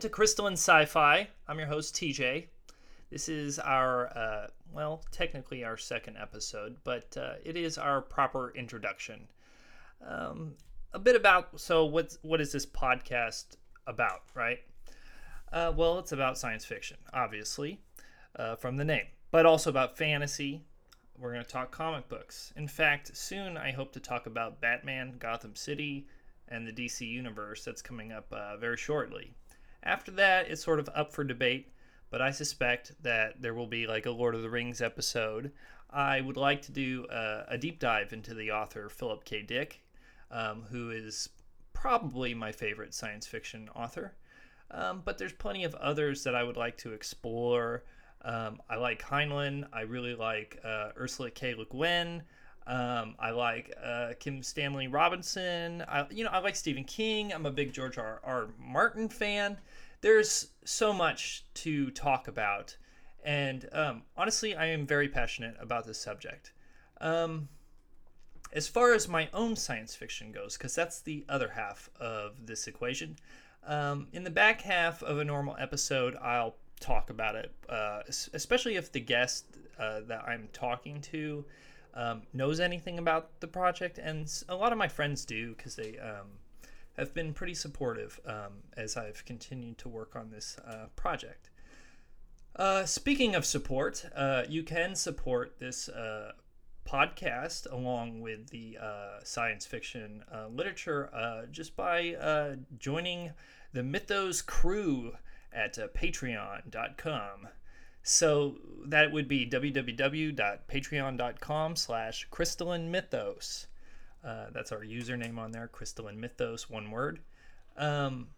Welcome to Crystalline Sci Fi. I'm your host, TJ. This is our, uh, well, technically our second episode, but uh, it is our proper introduction. Um, a bit about so what's what is this podcast about, right? Uh, well, it's about science fiction, obviously, uh, from the name, but also about fantasy. We're going to talk comic books. In fact, soon I hope to talk about Batman, Gotham City, and the DC Universe that's coming up uh, very shortly. After that, it's sort of up for debate, but I suspect that there will be like a Lord of the Rings episode. I would like to do a, a deep dive into the author Philip K. Dick, um, who is probably my favorite science fiction author. Um, but there's plenty of others that I would like to explore. Um, I like Heinlein. I really like uh, Ursula K. Le Guin. Um, I like uh, Kim Stanley Robinson. I, you know, I like Stephen King. I'm a big George R. R. Martin fan. There's so much to talk about, and um, honestly, I am very passionate about this subject. Um, as far as my own science fiction goes, because that's the other half of this equation. Um, in the back half of a normal episode, I'll talk about it, uh, especially if the guest uh, that I'm talking to um, knows anything about the project, and a lot of my friends do because they um, have been pretty supportive um, as I've continued to work on this uh, project. Uh, speaking of support, uh, you can support this uh, podcast along with the uh, science fiction uh, literature just by joining the Mythos crew at patreon.com. So that would be www.patreon.com slash crystalline mythos. Uh, that's our username on there, crystalline mythos, one word. Um,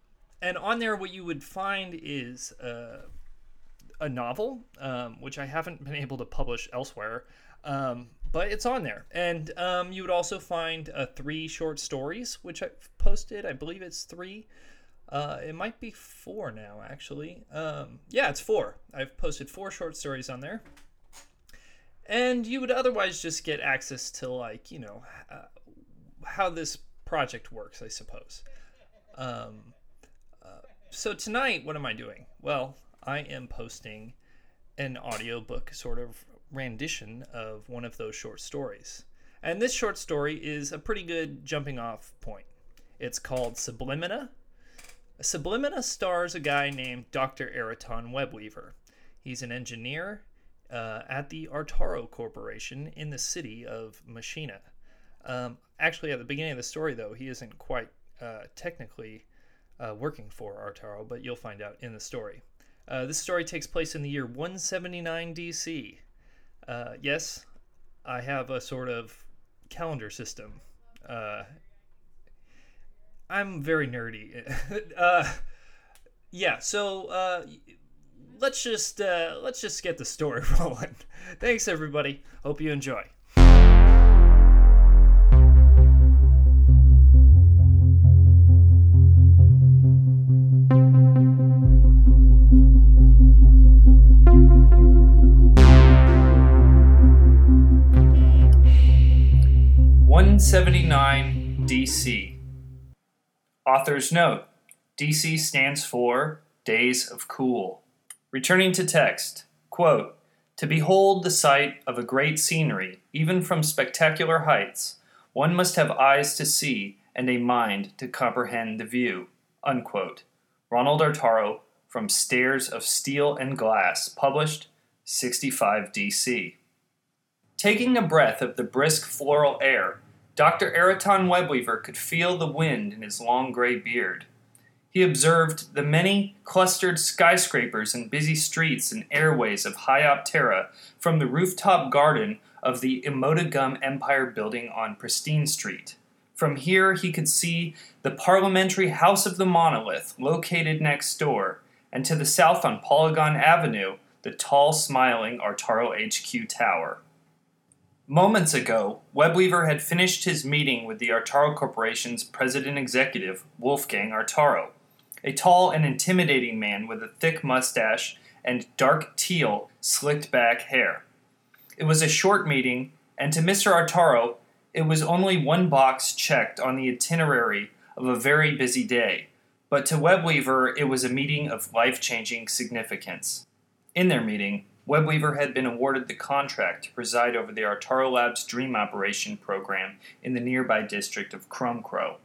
and on there, what you would find is uh, a novel, um, which I haven't been able to publish elsewhere, um, but it's on there. And um, you would also find uh, three short stories, which I've posted. I believe it's three. Uh, it might be four now, actually. Um, yeah, it's four. I've posted four short stories on there. And you would otherwise just get access to, like, you know, uh, how this project works, I suppose. Um, uh, so tonight, what am I doing? Well, I am posting an audiobook sort of rendition of one of those short stories. And this short story is a pretty good jumping off point. It's called Sublimina Sublimina stars a guy named Dr. Eraton Webweaver. He's an engineer uh, at the Artaro Corporation in the city of Machina. Um, actually, at the beginning of the story, though, he isn't quite uh, technically uh, working for Artaro, but you'll find out in the story. Uh, this story takes place in the year 179 DC. Uh, yes, I have a sort of calendar system uh, I'm very nerdy. uh, yeah, so uh, let's just uh, let's just get the story rolling. Thanks, everybody. Hope you enjoy. One seventy nine DC. Author's note DC stands for Days of Cool. Returning to text, quote, To behold the sight of a great scenery, even from spectacular heights, one must have eyes to see and a mind to comprehend the view. Unquote. Ronald Artaro from Stairs of Steel and Glass, published 65 DC. Taking a breath of the brisk floral air, Dr. Eraton Webweaver could feel the wind in his long gray beard. He observed the many clustered skyscrapers and busy streets and airways of Hyoptera from the rooftop garden of the Emotigum Empire building on Pristine Street. From here, he could see the parliamentary House of the Monolith, located next door, and to the south on Polygon Avenue, the tall, smiling Artaro HQ Tower. Moments ago, Webweaver had finished his meeting with the Artaro Corporation's president executive, Wolfgang Artaro, a tall and intimidating man with a thick mustache and dark teal, slicked back hair. It was a short meeting, and to Mr. Artaro, it was only one box checked on the itinerary of a very busy day. But to Webweaver, it was a meeting of life changing significance. In their meeting, Webweaver had been awarded the contract to preside over the Artaro Labs Dream Operation program in the nearby district of Crumcrow.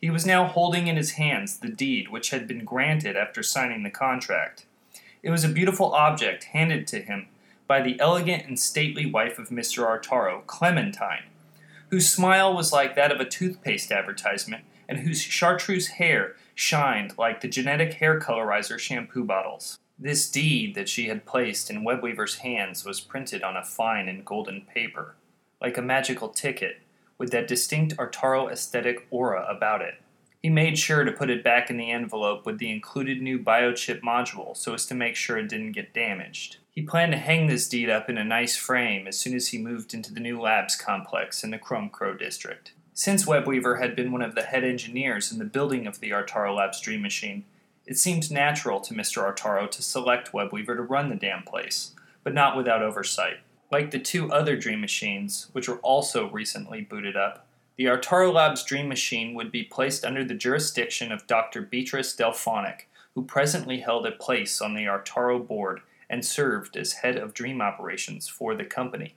He was now holding in his hands the deed which had been granted after signing the contract. It was a beautiful object handed to him by the elegant and stately wife of Mr. Artaro, Clementine, whose smile was like that of a toothpaste advertisement and whose chartreuse hair shined like the genetic hair colorizer shampoo bottles. This deed that she had placed in Webweaver's hands was printed on a fine and golden paper, like a magical ticket, with that distinct Artaro aesthetic aura about it. He made sure to put it back in the envelope with the included new biochip module so as to make sure it didn't get damaged. He planned to hang this deed up in a nice frame as soon as he moved into the new labs complex in the Crumcrow district. Since Webweaver had been one of the head engineers in the building of the Artaro Labs Dream Machine, it seemed natural to Mr. Artaro to select Webweaver to run the damn place, but not without oversight. Like the two other Dream Machines, which were also recently booted up, the Artaro Labs Dream Machine would be placed under the jurisdiction of Dr. Beatrice Delphonic, who presently held a place on the Artaro board and served as head of dream operations for the company.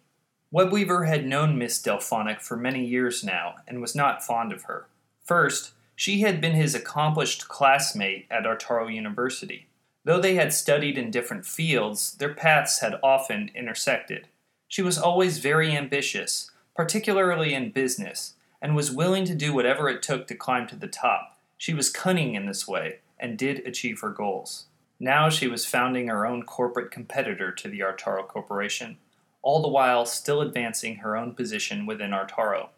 Webweaver had known Miss Delphonic for many years now and was not fond of her. First, she had been his accomplished classmate at Artaro University. Though they had studied in different fields, their paths had often intersected. She was always very ambitious, particularly in business, and was willing to do whatever it took to climb to the top. She was cunning in this way and did achieve her goals. Now she was founding her own corporate competitor to the Artaro Corporation, all the while still advancing her own position within Artaro.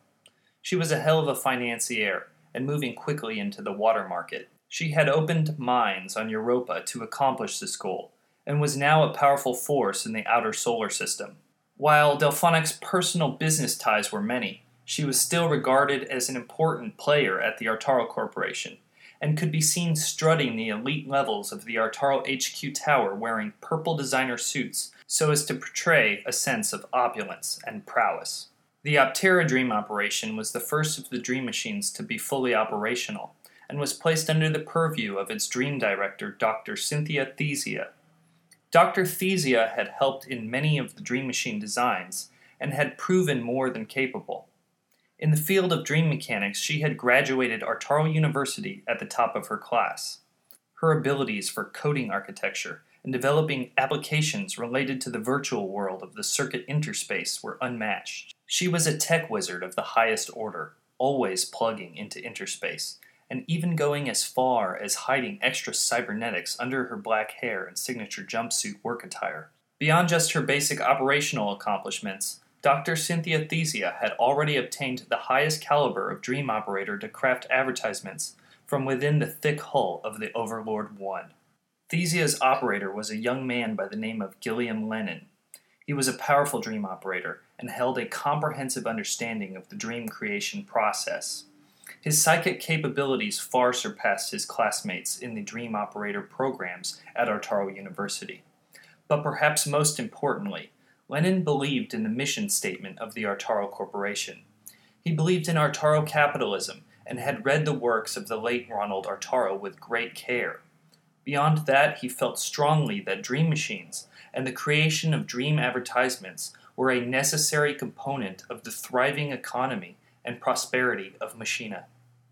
She was a hell of a financier and moving quickly into the water market. She had opened mines on Europa to accomplish this goal, and was now a powerful force in the outer solar system. While Delphonic's personal business ties were many, she was still regarded as an important player at the Artaro Corporation, and could be seen strutting the elite levels of the Artaro HQ tower wearing purple designer suits so as to portray a sense of opulence and prowess. The Optera Dream operation was the first of the Dream machines to be fully operational, and was placed under the purview of its Dream director, Dr. Cynthia Thesia. Dr. Thesia had helped in many of the Dream Machine designs, and had proven more than capable. In the field of dream mechanics, she had graduated Artaro University at the top of her class. Her abilities for coding architecture and developing applications related to the virtual world of the circuit interspace were unmatched. She was a tech wizard of the highest order, always plugging into interspace, and even going as far as hiding extra cybernetics under her black hair and signature jumpsuit work attire. Beyond just her basic operational accomplishments, Dr. Cynthia Thesia had already obtained the highest caliber of dream operator to craft advertisements from within the thick hull of the Overlord 1. Thesia's operator was a young man by the name of Gilliam Lennon. He was a powerful dream operator and held a comprehensive understanding of the dream creation process. His psychic capabilities far surpassed his classmates in the dream operator programs at Artaro University. But perhaps most importantly, Lennon believed in the mission statement of the Artaro Corporation. He believed in Artaro capitalism and had read the works of the late Ronald Artaro with great care. Beyond that, he felt strongly that dream machines and the creation of dream advertisements were a necessary component of the thriving economy and prosperity of Machina.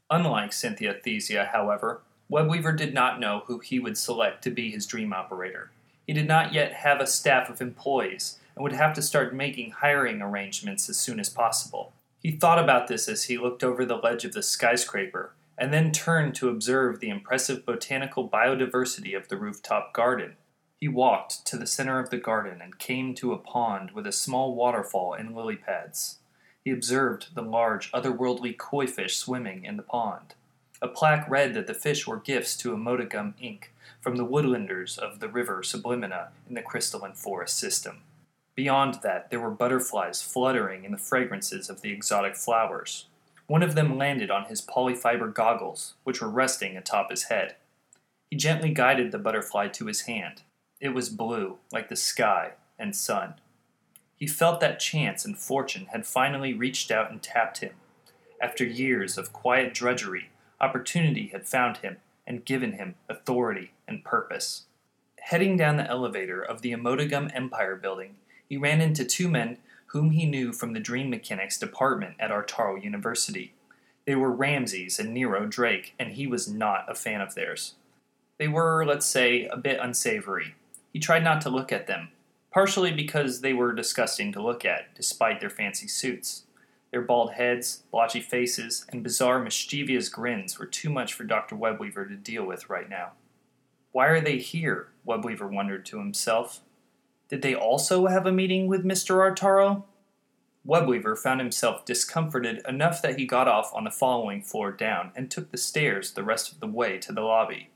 Unlike Cynthia Thesia, however, Webweaver did not know who he would select to be his dream operator. He did not yet have a staff of employees and would have to start making hiring arrangements as soon as possible. He thought about this as he looked over the ledge of the skyscraper and then turned to observe the impressive botanical biodiversity of the rooftop garden. He walked to the center of the garden and came to a pond with a small waterfall and lily pads. He observed the large, otherworldly koi fish swimming in the pond. A plaque read that the fish were gifts to Emotigum Inc. from the woodlanders of the river Sublimina in the crystalline forest system. Beyond that, there were butterflies fluttering in the fragrances of the exotic flowers. One of them landed on his polyfiber goggles, which were resting atop his head. He gently guided the butterfly to his hand. It was blue, like the sky and sun. He felt that chance and fortune had finally reached out and tapped him. After years of quiet drudgery, opportunity had found him, and given him authority and purpose. Heading down the elevator of the Emotigum Empire building, he ran into two men whom he knew from the Dream Mechanics department at Artaro University. They were Ramses and Nero Drake, and he was not a fan of theirs. They were, let's say, a bit unsavory. He tried not to look at them, partially because they were disgusting to look at, despite their fancy suits. Their bald heads, blotchy faces, and bizarre, mischievous grins were too much for Dr. Webweaver to deal with right now. Why are they here? Webweaver wondered to himself. Did they also have a meeting with Mr. Artaro? Webweaver found himself discomforted enough that he got off on the following floor down and took the stairs the rest of the way to the lobby.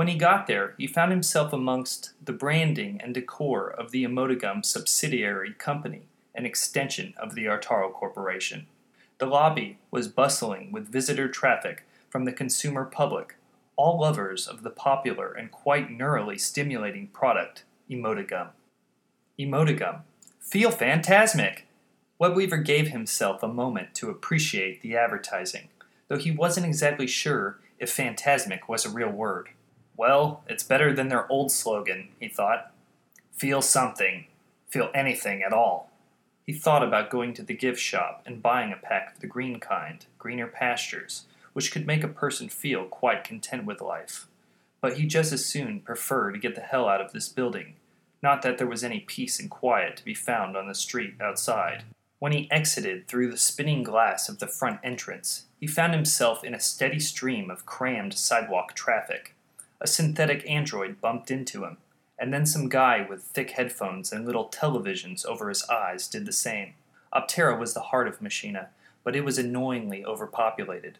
When he got there, he found himself amongst the branding and decor of the Emotigum subsidiary company, an extension of the Artaro Corporation. The lobby was bustling with visitor traffic from the consumer public, all lovers of the popular and quite neurally stimulating product, Emotigum. Emotigum. Feel phantasmic! Webweaver gave himself a moment to appreciate the advertising, though he wasn't exactly sure if phantasmic was a real word. Well, it's better than their old slogan, he thought. Feel something. Feel anything at all. He thought about going to the gift shop and buying a pack of the green kind, greener pastures, which could make a person feel quite content with life. But he just as soon prefer to get the hell out of this building. Not that there was any peace and quiet to be found on the street outside. When he exited through the spinning glass of the front entrance, he found himself in a steady stream of crammed sidewalk traffic a synthetic android bumped into him, and then some guy with thick headphones and little televisions over his eyes did the same. Optera was the heart of Machina, but it was annoyingly overpopulated.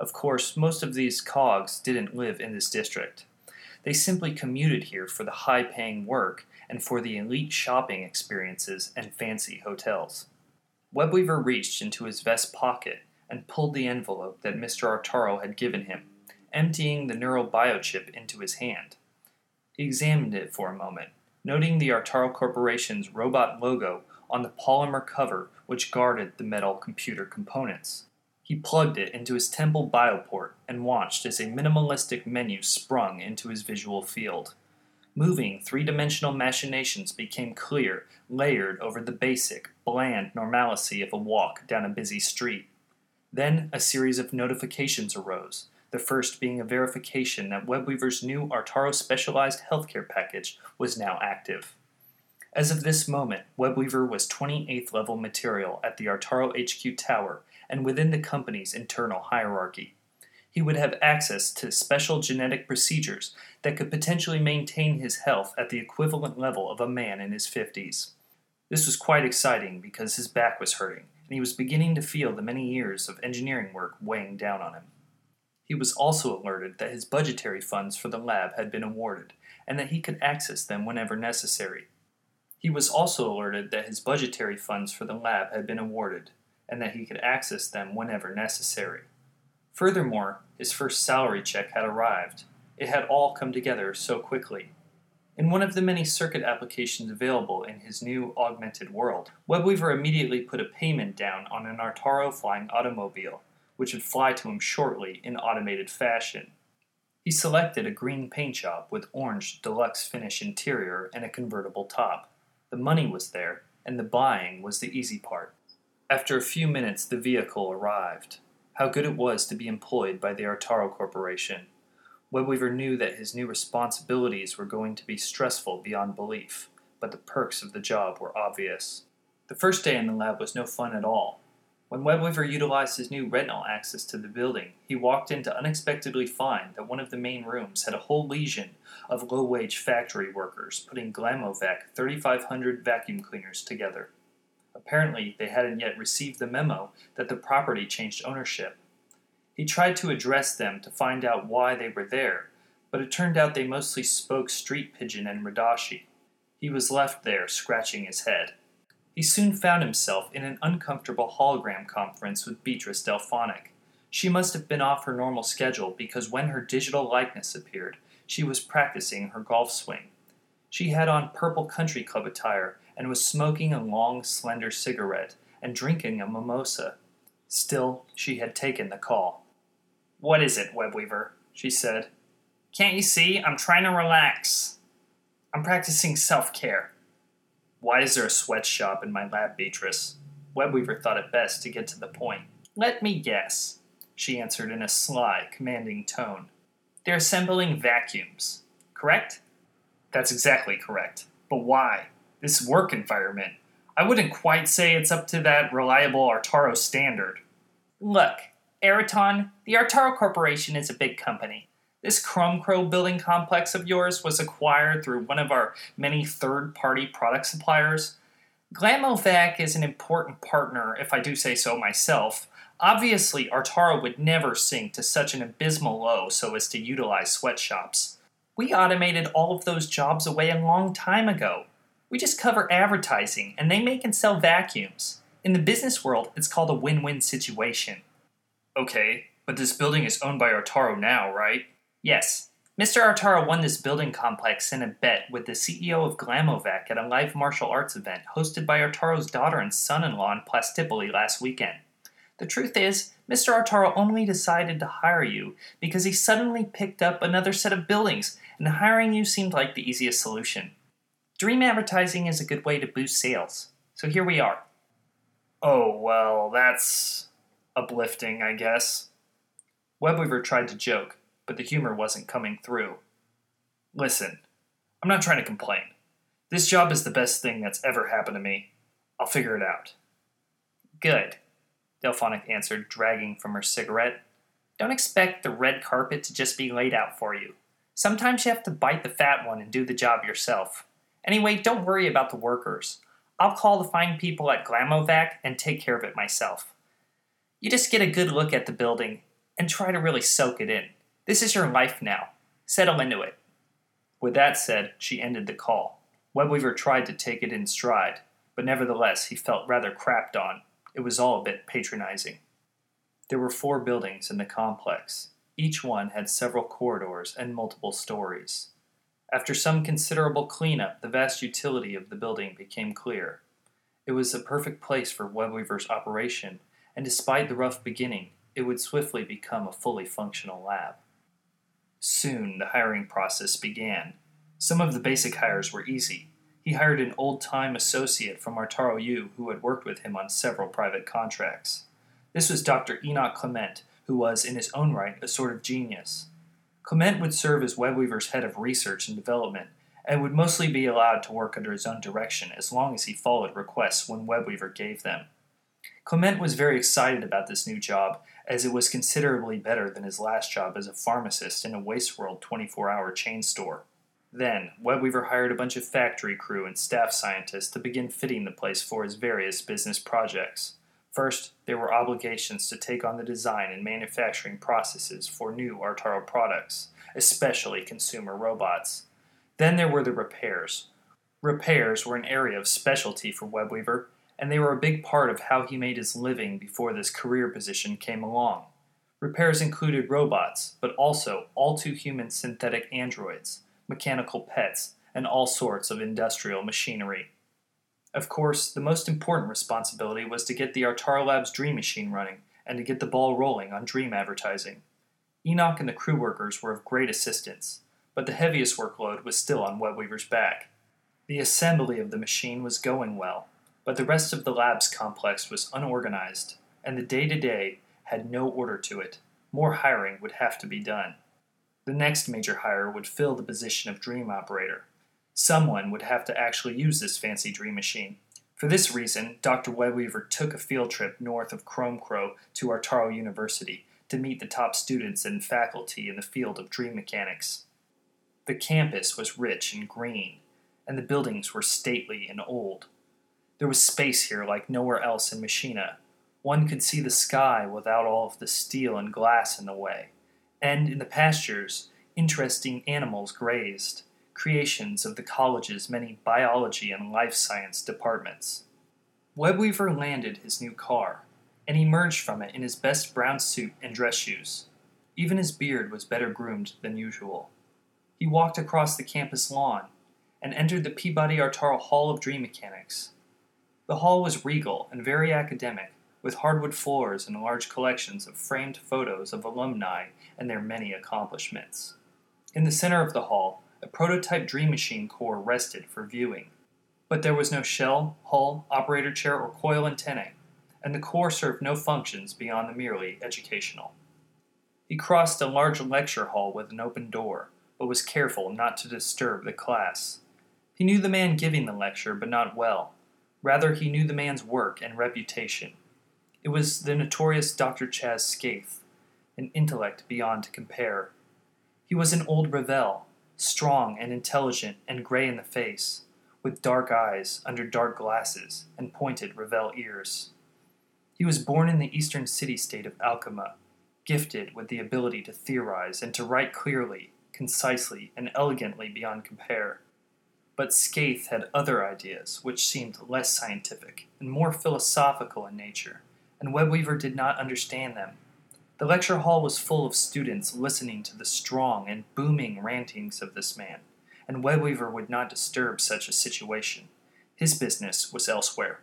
Of course, most of these cogs didn't live in this district. They simply commuted here for the high paying work and for the elite shopping experiences and fancy hotels. Webweaver reached into his vest pocket and pulled the envelope that Mr. Artaro had given him emptying the neural biochip into his hand. He examined it for a moment, noting the Artaro Corporation's robot logo on the polymer cover which guarded the metal computer components. He plugged it into his temple bioport and watched as a minimalistic menu sprung into his visual field. Moving three dimensional machinations became clear, layered over the basic, bland normalcy of a walk down a busy street. Then a series of notifications arose, the first being a verification that Webweaver's new Artaro specialized healthcare package was now active. As of this moment, Webweaver was 28th level material at the Artaro HQ tower and within the company's internal hierarchy. He would have access to special genetic procedures that could potentially maintain his health at the equivalent level of a man in his 50s. This was quite exciting because his back was hurting, and he was beginning to feel the many years of engineering work weighing down on him. He was also alerted that his budgetary funds for the lab had been awarded, and that he could access them whenever necessary. He was also alerted that his budgetary funds for the lab had been awarded, and that he could access them whenever necessary. Furthermore, his first salary check had arrived. It had all come together so quickly. In one of the many circuit applications available in his new augmented world, Webweaver immediately put a payment down on an Artaro flying automobile which would fly to him shortly in automated fashion. He selected a green paint job with orange deluxe finish interior and a convertible top. The money was there, and the buying was the easy part. After a few minutes, the vehicle arrived. How good it was to be employed by the Artaro Corporation. Webweaver knew that his new responsibilities were going to be stressful beyond belief, but the perks of the job were obvious. The first day in the lab was no fun at all. When Webweaver utilized his new retinal access to the building, he walked in to unexpectedly find that one of the main rooms had a whole legion of low wage factory workers putting Glamovac 3500 vacuum cleaners together. Apparently, they hadn't yet received the memo that the property changed ownership. He tried to address them to find out why they were there, but it turned out they mostly spoke street pidgin and Radashi. He was left there, scratching his head. He soon found himself in an uncomfortable hologram conference with Beatrice Delphonic. She must have been off her normal schedule because when her digital likeness appeared, she was practicing her golf swing. She had on purple country club attire and was smoking a long, slender cigarette and drinking a mimosa. Still, she had taken the call. What is it, Webweaver? she said. Can't you see? I'm trying to relax. I'm practicing self care. Why is there a sweatshop in my lab, Beatrice? Webweaver thought it best to get to the point. Let me guess, she answered in a sly, commanding tone. They're assembling vacuums, correct? That's exactly correct. But why? This work environment. I wouldn't quite say it's up to that reliable Artaro standard. Look, Araton, the Artaro Corporation is a big company. This Chrome Crow building complex of yours was acquired through one of our many third party product suppliers. Glamovac is an important partner, if I do say so myself. Obviously, Artaro would never sink to such an abysmal low so as to utilize sweatshops. We automated all of those jobs away a long time ago. We just cover advertising, and they make and sell vacuums. In the business world, it's called a win win situation. Okay, but this building is owned by Artaro now, right? Yes. Mr. Artaro won this building complex in a bet with the CEO of Glamovac at a live martial arts event hosted by Artaro's daughter and son in law in Plastipoli last weekend. The truth is, Mr. Artaro only decided to hire you because he suddenly picked up another set of buildings, and hiring you seemed like the easiest solution. Dream advertising is a good way to boost sales, so here we are. Oh, well, that's uplifting, I guess. Webweaver tried to joke, but the humor wasn't coming through. Listen, I'm not trying to complain. This job is the best thing that's ever happened to me. I'll figure it out. Good, Delphonic answered, dragging from her cigarette. Don't expect the red carpet to just be laid out for you. Sometimes you have to bite the fat one and do the job yourself. Anyway, don't worry about the workers. I'll call the fine people at Glamovac and take care of it myself. You just get a good look at the building and try to really soak it in. This is your life now. Settle into it. With that said, she ended the call. Webweaver tried to take it in stride, but nevertheless he felt rather crapped on. It was all a bit patronizing. There were four buildings in the complex. Each one had several corridors and multiple stories. After some considerable cleanup, the vast utility of the building became clear. It was a perfect place for Webweaver's operation, and despite the rough beginning, it would swiftly become a fully functional lab. Soon the hiring process began. Some of the basic hires were easy. He hired an old time associate from Artaro U who had worked with him on several private contracts. This was Dr. Enoch Clement, who was, in his own right, a sort of genius. Clement would serve as Webweaver's head of research and development, and would mostly be allowed to work under his own direction as long as he followed requests when Webweaver gave them. Clement was very excited about this new job, as it was considerably better than his last job as a pharmacist in a Wasteworld 24 hour chain store. Then, Webweaver hired a bunch of factory crew and staff scientists to begin fitting the place for his various business projects. First, there were obligations to take on the design and manufacturing processes for new Artaro products, especially consumer robots. Then there were the repairs. Repairs were an area of specialty for Webweaver, and they were a big part of how he made his living before this career position came along. Repairs included robots, but also all too human synthetic androids, mechanical pets, and all sorts of industrial machinery. Of course, the most important responsibility was to get the Artaro Labs Dream Machine running and to get the ball rolling on Dream advertising. Enoch and the crew workers were of great assistance, but the heaviest workload was still on Webweaver's back. The assembly of the machine was going well, but the rest of the lab's complex was unorganized, and the day to day had no order to it. More hiring would have to be done. The next major hire would fill the position of Dream Operator. Someone would have to actually use this fancy dream machine. For this reason, Dr. Webweaver took a field trip north of Chrome Crow to Artaro University to meet the top students and faculty in the field of dream mechanics. The campus was rich and green, and the buildings were stately and old. There was space here like nowhere else in Machina. One could see the sky without all of the steel and glass in the way. And in the pastures, interesting animals grazed creations of the college's many biology and life science departments. Webweaver landed his new car and emerged from it in his best brown suit and dress shoes. Even his beard was better groomed than usual. He walked across the campus lawn and entered the Peabody Artaro Hall of Dream Mechanics. The hall was regal and very academic, with hardwood floors and large collections of framed photos of alumni and their many accomplishments. In the center of the hall, a prototype Dream Machine core rested for viewing. But there was no shell, hull, operator chair, or coil antennae, and the core served no functions beyond the merely educational. He crossed a large lecture hall with an open door, but was careful not to disturb the class. He knew the man giving the lecture, but not well. Rather, he knew the man's work and reputation. It was the notorious Dr. Chaz Skaith, an intellect beyond compare. He was an old Revel, strong and intelligent and gray in the face, with dark eyes under dark glasses and pointed Revel ears. He was born in the eastern city state of Alkema, gifted with the ability to theorize and to write clearly, concisely, and elegantly beyond compare. But Skaith had other ideas which seemed less scientific and more philosophical in nature, and Webweaver did not understand them. The lecture hall was full of students listening to the strong and booming rantings of this man, and Webweaver would not disturb such a situation. His business was elsewhere.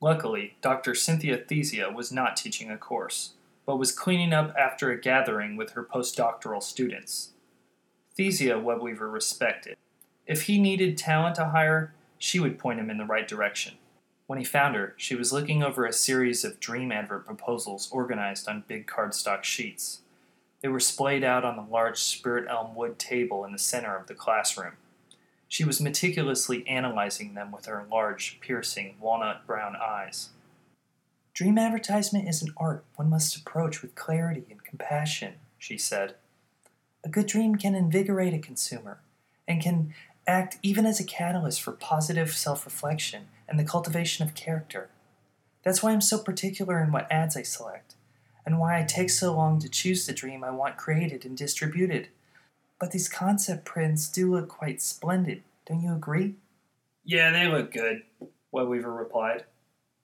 Luckily, Dr. Cynthia Thesia was not teaching a course, but was cleaning up after a gathering with her postdoctoral students. Thesia Webweaver respected. If he needed talent to hire, she would point him in the right direction. When he found her, she was looking over a series of dream advert proposals organized on big cardstock sheets. They were splayed out on the large spirit elm wood table in the center of the classroom. She was meticulously analyzing them with her large, piercing, walnut brown eyes. Dream advertisement is an art one must approach with clarity and compassion, she said. A good dream can invigorate a consumer and can act even as a catalyst for positive self reflection and the cultivation of character. That's why I'm so particular in what ads I select, and why I take so long to choose the dream I want created and distributed. But these concept prints do look quite splendid, don't you agree? Yeah, they look good, Webweaver replied.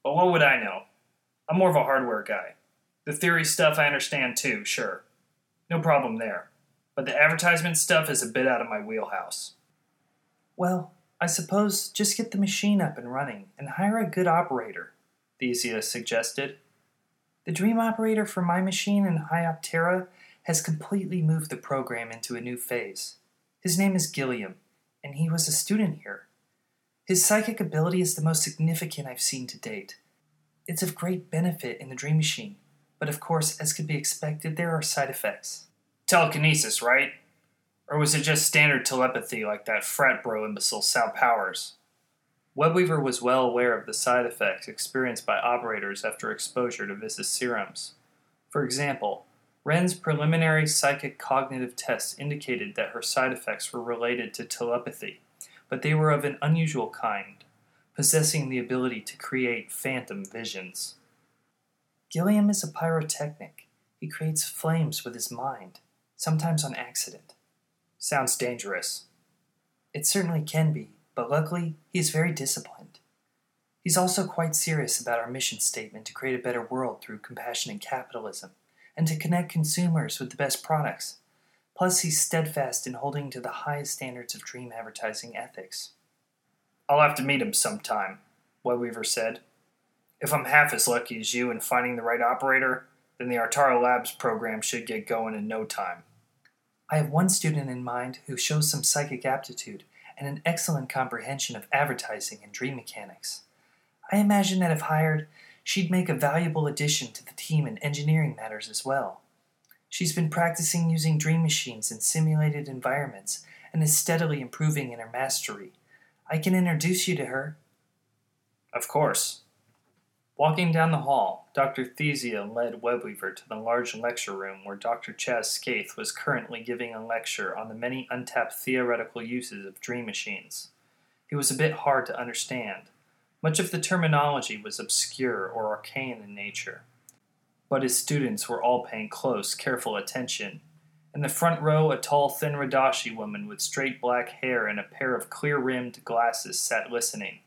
But what would I know? I'm more of a hardware guy. The theory stuff I understand too, sure. No problem there. But the advertisement stuff is a bit out of my wheelhouse. Well, I suppose just get the machine up and running and hire a good operator, Thesia suggested. The dream operator for my machine in Hyoptera has completely moved the program into a new phase. His name is Gilliam, and he was a student here. His psychic ability is the most significant I've seen to date. It's of great benefit in the dream machine, but of course, as could be expected, there are side effects. Telekinesis, right? Or was it just standard telepathy like that frat bro imbecile Sal Powers? Webweaver was well aware of the side effects experienced by operators after exposure to Vis's serums. For example, Wren's preliminary psychic cognitive tests indicated that her side effects were related to telepathy, but they were of an unusual kind, possessing the ability to create phantom visions. Gilliam is a pyrotechnic. He creates flames with his mind, sometimes on accident. Sounds dangerous. It certainly can be, but luckily, he is very disciplined. He's also quite serious about our mission statement to create a better world through compassion and capitalism, and to connect consumers with the best products. Plus, he's steadfast in holding to the highest standards of dream advertising ethics. I'll have to meet him sometime, Webweaver said. If I'm half as lucky as you in finding the right operator, then the Artaro Labs program should get going in no time. I have one student in mind who shows some psychic aptitude and an excellent comprehension of advertising and dream mechanics. I imagine that if hired, she'd make a valuable addition to the team in engineering matters as well. She's been practicing using dream machines in simulated environments and is steadily improving in her mastery. I can introduce you to her. Of course. Walking down the hall, Dr. Thesia led Webweaver to the large lecture room where Dr. Chaz Skaith was currently giving a lecture on the many untapped theoretical uses of dream machines. He was a bit hard to understand. Much of the terminology was obscure or arcane in nature. But his students were all paying close, careful attention. In the front row, a tall, thin Radashi woman with straight black hair and a pair of clear rimmed glasses sat listening.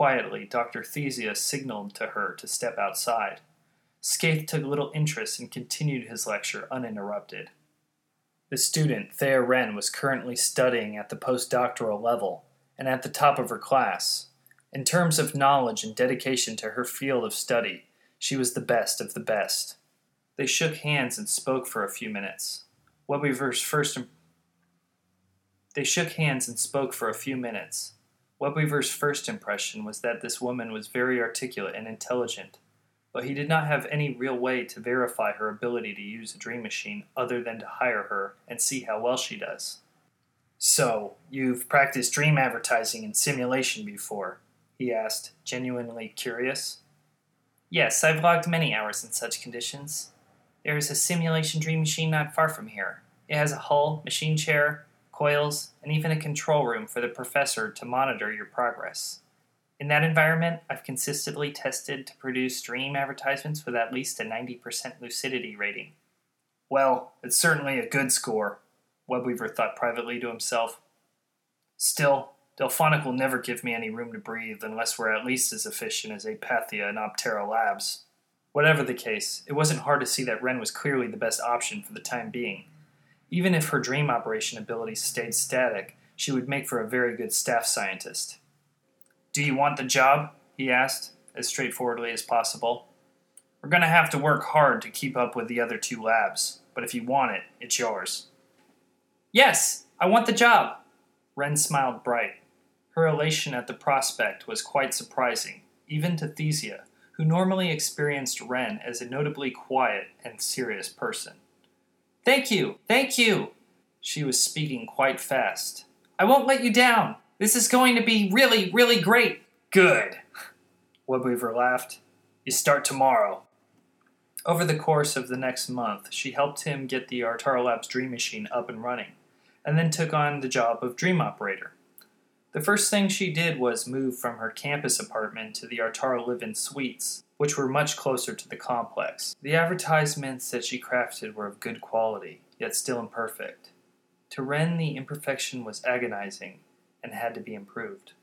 Quietly, Dr. Thesia signaled to her to step outside. Skaith took little interest and continued his lecture uninterrupted. The student, Thea Wren, was currently studying at the postdoctoral level and at the top of her class. In terms of knowledge and dedication to her field of study, she was the best of the best. They shook hands and spoke for a few minutes. Webweaver's first They shook hands and spoke for a few minutes. Webweaver's first impression was that this woman was very articulate and intelligent, but he did not have any real way to verify her ability to use a dream machine other than to hire her and see how well she does. So, you've practiced dream advertising and simulation before? he asked, genuinely curious. Yes, I've logged many hours in such conditions. There is a simulation dream machine not far from here. It has a hull, machine chair, coils, and even a control room for the professor to monitor your progress. In that environment, I've consistently tested to produce dream advertisements with at least a 90% lucidity rating. Well, it's certainly a good score, Webweaver thought privately to himself. Still, Delphonic will never give me any room to breathe unless we're at least as efficient as Apathia and Optera Labs. Whatever the case, it wasn't hard to see that Wren was clearly the best option for the time being. Even if her dream operation abilities stayed static, she would make for a very good staff scientist. Do you want the job? he asked, as straightforwardly as possible. We're going to have to work hard to keep up with the other two labs, but if you want it, it's yours. Yes, I want the job. Wren smiled bright. Her elation at the prospect was quite surprising, even to Thesia, who normally experienced Wren as a notably quiet and serious person. Thank you, thank you. She was speaking quite fast. I won't let you down. This is going to be really, really great. Good. Webweaver laughed. You start tomorrow. Over the course of the next month, she helped him get the Artaro Labs Dream Machine up and running, and then took on the job of Dream Operator. The first thing she did was move from her campus apartment to the Artaro Live-In Suites, which were much closer to the complex. The advertisements that she crafted were of good quality, yet still imperfect. To Wren, the imperfection was agonizing, and had to be improved.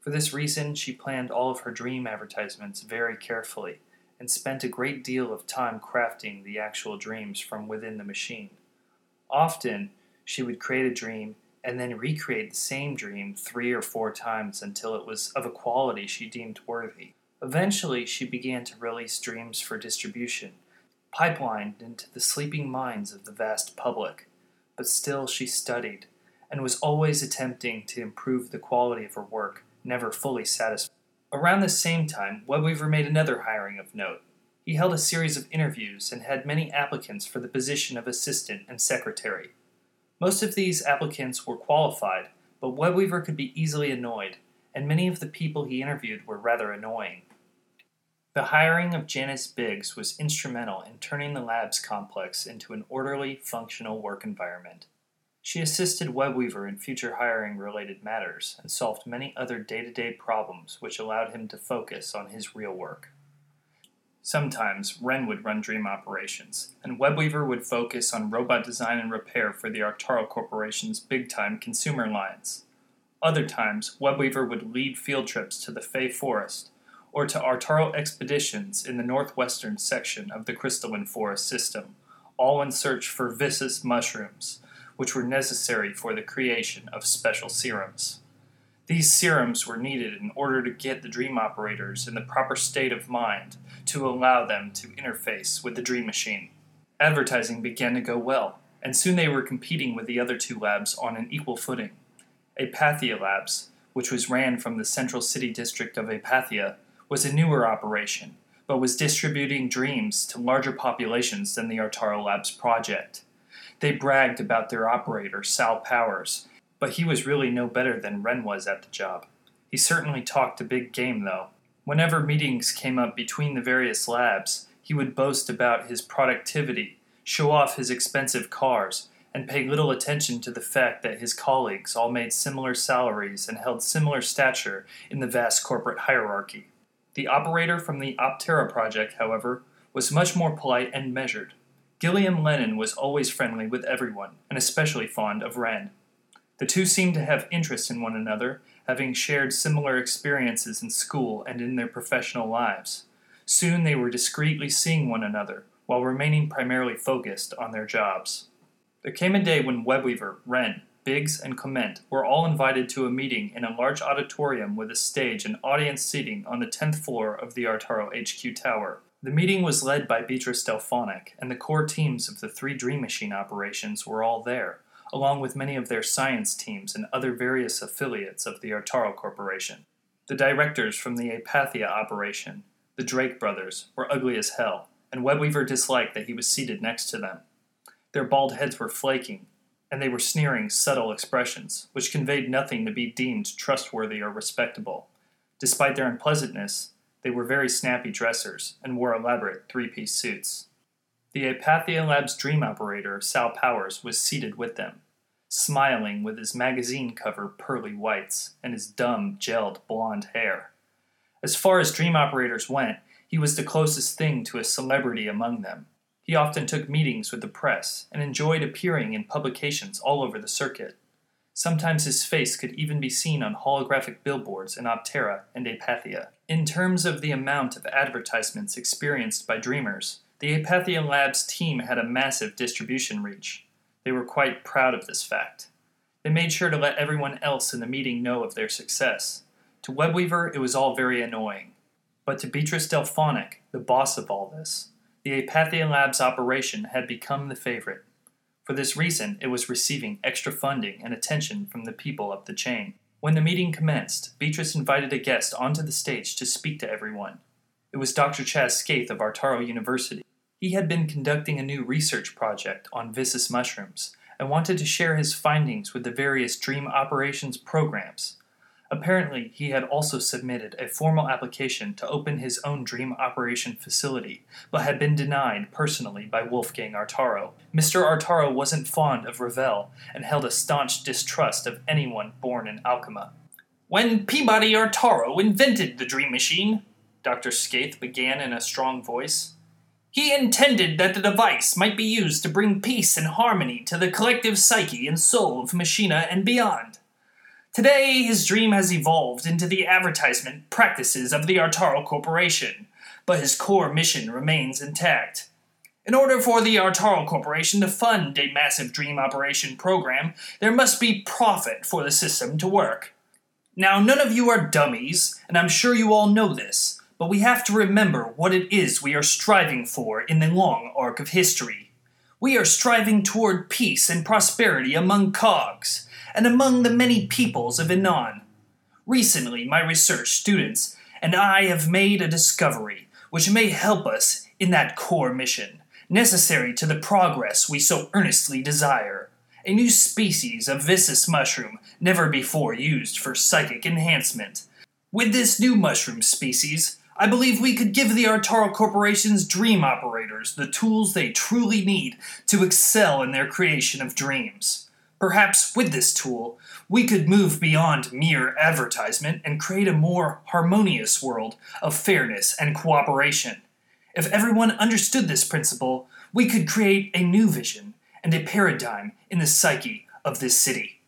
For this reason, she planned all of her dream advertisements very carefully and spent a great deal of time crafting the actual dreams from within the machine. Often, she would create a dream and then recreate the same dream three or four times until it was of a quality she deemed worthy. Eventually, she began to release dreams for distribution, pipelined into the sleeping minds of the vast public. But still, she studied, and was always attempting to improve the quality of her work, never fully satisfied. Around the same time, Webweaver made another hiring of note. He held a series of interviews and had many applicants for the position of assistant and secretary. Most of these applicants were qualified, but Webweaver could be easily annoyed, and many of the people he interviewed were rather annoying. The hiring of Janice Biggs was instrumental in turning the labs complex into an orderly, functional work environment. She assisted Webweaver in future hiring related matters and solved many other day to day problems which allowed him to focus on his real work. Sometimes Wren would run dream operations, and Webweaver would focus on robot design and repair for the Artaro Corporation's big time consumer lines. Other times, Webweaver would lead field trips to the Fey Forest or to Artaro expeditions in the northwestern section of the crystalline forest system, all in search for viscous mushrooms which were necessary for the creation of special serums. These serums were needed in order to get the dream operators in the proper state of mind to allow them to interface with the dream machine. Advertising began to go well, and soon they were competing with the other two labs on an equal footing. Apathia Labs, which was ran from the central city district of Apathia, was a newer operation, but was distributing dreams to larger populations than the Artaro Labs project. They bragged about their operator, Sal Powers, but he was really no better than Wren was at the job. He certainly talked a big game, though. Whenever meetings came up between the various labs, he would boast about his productivity, show off his expensive cars, and pay little attention to the fact that his colleagues all made similar salaries and held similar stature in the vast corporate hierarchy. The operator from the Optera project, however, was much more polite and measured. Gilliam Lennon was always friendly with everyone, and especially fond of Wren. The two seemed to have interest in one another, having shared similar experiences in school and in their professional lives. Soon they were discreetly seeing one another, while remaining primarily focused on their jobs. There came a day when Webweaver, Wren, Biggs, and Clement were all invited to a meeting in a large auditorium with a stage and audience seating on the 10th floor of the Artaro HQ tower. The meeting was led by Beatrice Delphonic, and the core teams of the three Dream Machine operations were all there, along with many of their science teams and other various affiliates of the Artaro Corporation. The directors from the Apathia operation, the Drake brothers, were ugly as hell, and Webweaver disliked that he was seated next to them. Their bald heads were flaking, and they were sneering, subtle expressions, which conveyed nothing to be deemed trustworthy or respectable. Despite their unpleasantness, they were very snappy dressers and wore elaborate three piece suits. The Apathia Labs dream operator, Sal Powers, was seated with them, smiling with his magazine cover pearly whites and his dumb, gelled blonde hair. As far as dream operators went, he was the closest thing to a celebrity among them. He often took meetings with the press and enjoyed appearing in publications all over the circuit. Sometimes his face could even be seen on holographic billboards in Optera and Apathia. In terms of the amount of advertisements experienced by dreamers, the Apathia Labs team had a massive distribution reach. They were quite proud of this fact. They made sure to let everyone else in the meeting know of their success. To Webweaver, it was all very annoying. But to Beatrice Delphonic, the boss of all this, the Apathia Labs operation had become the favorite. For this reason, it was receiving extra funding and attention from the people up the chain. When the meeting commenced, Beatrice invited a guest onto the stage to speak to everyone. It was Dr. Chaz Skaith of Artaro University. He had been conducting a new research project on Viscus mushrooms and wanted to share his findings with the various dream operations programs. Apparently, he had also submitted a formal application to open his own dream operation facility, but had been denied personally by Wolfgang Artaro. Mr. Artaro wasn't fond of Ravel and held a staunch distrust of anyone born in Alchema. When Peabody Artaro invented the dream machine, Dr. Skaith began in a strong voice, he intended that the device might be used to bring peace and harmony to the collective psyche and soul of Machina and beyond. Today, his dream has evolved into the advertisement practices of the Artaro Corporation, but his core mission remains intact. In order for the Artaro Corporation to fund a massive dream operation program, there must be profit for the system to work. Now, none of you are dummies, and I'm sure you all know this, but we have to remember what it is we are striving for in the long arc of history. We are striving toward peace and prosperity among cogs and among the many peoples of Inan. Recently, my research students and I have made a discovery which may help us in that core mission, necessary to the progress we so earnestly desire. A new species of viscus mushroom, never before used for psychic enhancement. With this new mushroom species, I believe we could give the Artaro Corporation's dream operators the tools they truly need to excel in their creation of dreams. Perhaps with this tool, we could move beyond mere advertisement and create a more harmonious world of fairness and cooperation. If everyone understood this principle, we could create a new vision and a paradigm in the psyche of this city.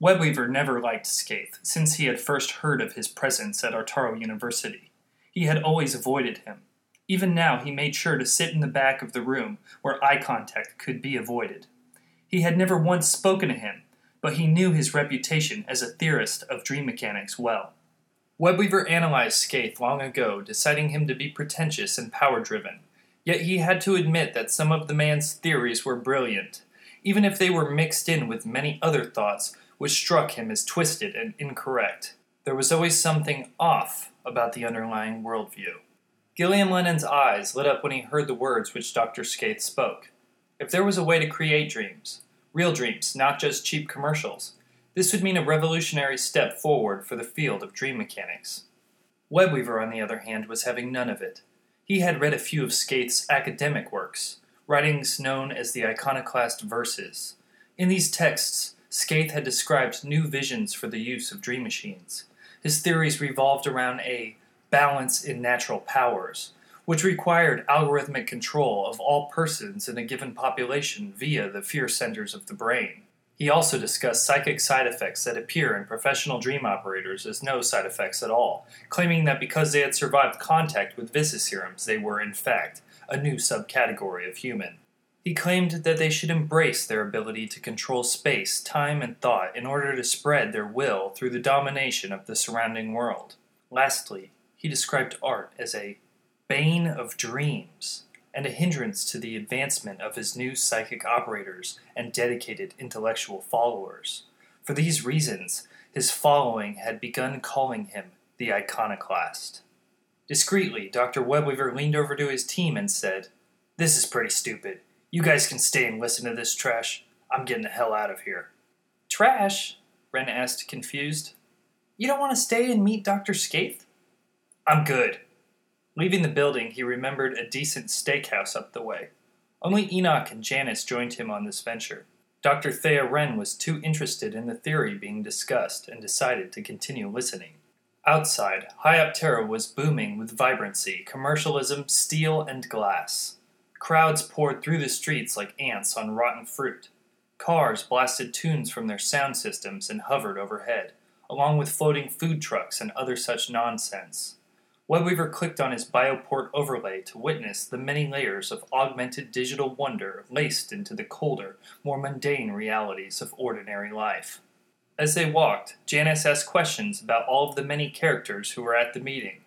Webweaver never liked Skaith since he had first heard of his presence at Artaro University. He had always avoided him. Even now, he made sure to sit in the back of the room where eye contact could be avoided. He had never once spoken to him, but he knew his reputation as a theorist of dream mechanics well. Webweaver analyzed Skaith long ago, deciding him to be pretentious and power driven. Yet he had to admit that some of the man's theories were brilliant, even if they were mixed in with many other thoughts which struck him as twisted and incorrect. There was always something off about the underlying worldview. Gilliam Lennon's eyes lit up when he heard the words which Dr. Skaith spoke. If there was a way to create dreams, real dreams, not just cheap commercials, this would mean a revolutionary step forward for the field of dream mechanics. Webweaver, on the other hand, was having none of it. He had read a few of Skaith's academic works, writings known as the Iconoclast Verses. In these texts, Skaith had described new visions for the use of dream machines. His theories revolved around a balance in natural powers, which required algorithmic control of all persons in a given population via the fear centers of the brain. He also discussed psychic side effects that appear in professional dream operators as no side effects at all, claiming that because they had survived contact with viscerums, they were, in fact, a new subcategory of human. He claimed that they should embrace their ability to control space, time, and thought in order to spread their will through the domination of the surrounding world. Lastly, he described art as a bane of dreams, and a hindrance to the advancement of his new psychic operators and dedicated intellectual followers. For these reasons, his following had begun calling him the iconoclast. Discreetly, Dr. Webweaver leaned over to his team and said, This is pretty stupid. You guys can stay and listen to this trash. I'm getting the hell out of here. Trash? Wren asked, confused. You don't want to stay and meet Dr. Skaith? I'm good. Leaving the building, he remembered a decent steakhouse up the way. Only Enoch and Janice joined him on this venture. Dr. Thea Wren was too interested in the theory being discussed and decided to continue listening. Outside, Hyoptera was booming with vibrancy, commercialism, steel, and glass. Crowds poured through the streets like ants on rotten fruit. Cars blasted tunes from their sound systems and hovered overhead, along with floating food trucks and other such nonsense. Webweaver clicked on his Bioport overlay to witness the many layers of augmented digital wonder laced into the colder, more mundane realities of ordinary life. As they walked, Janice asked questions about all of the many characters who were at the meeting.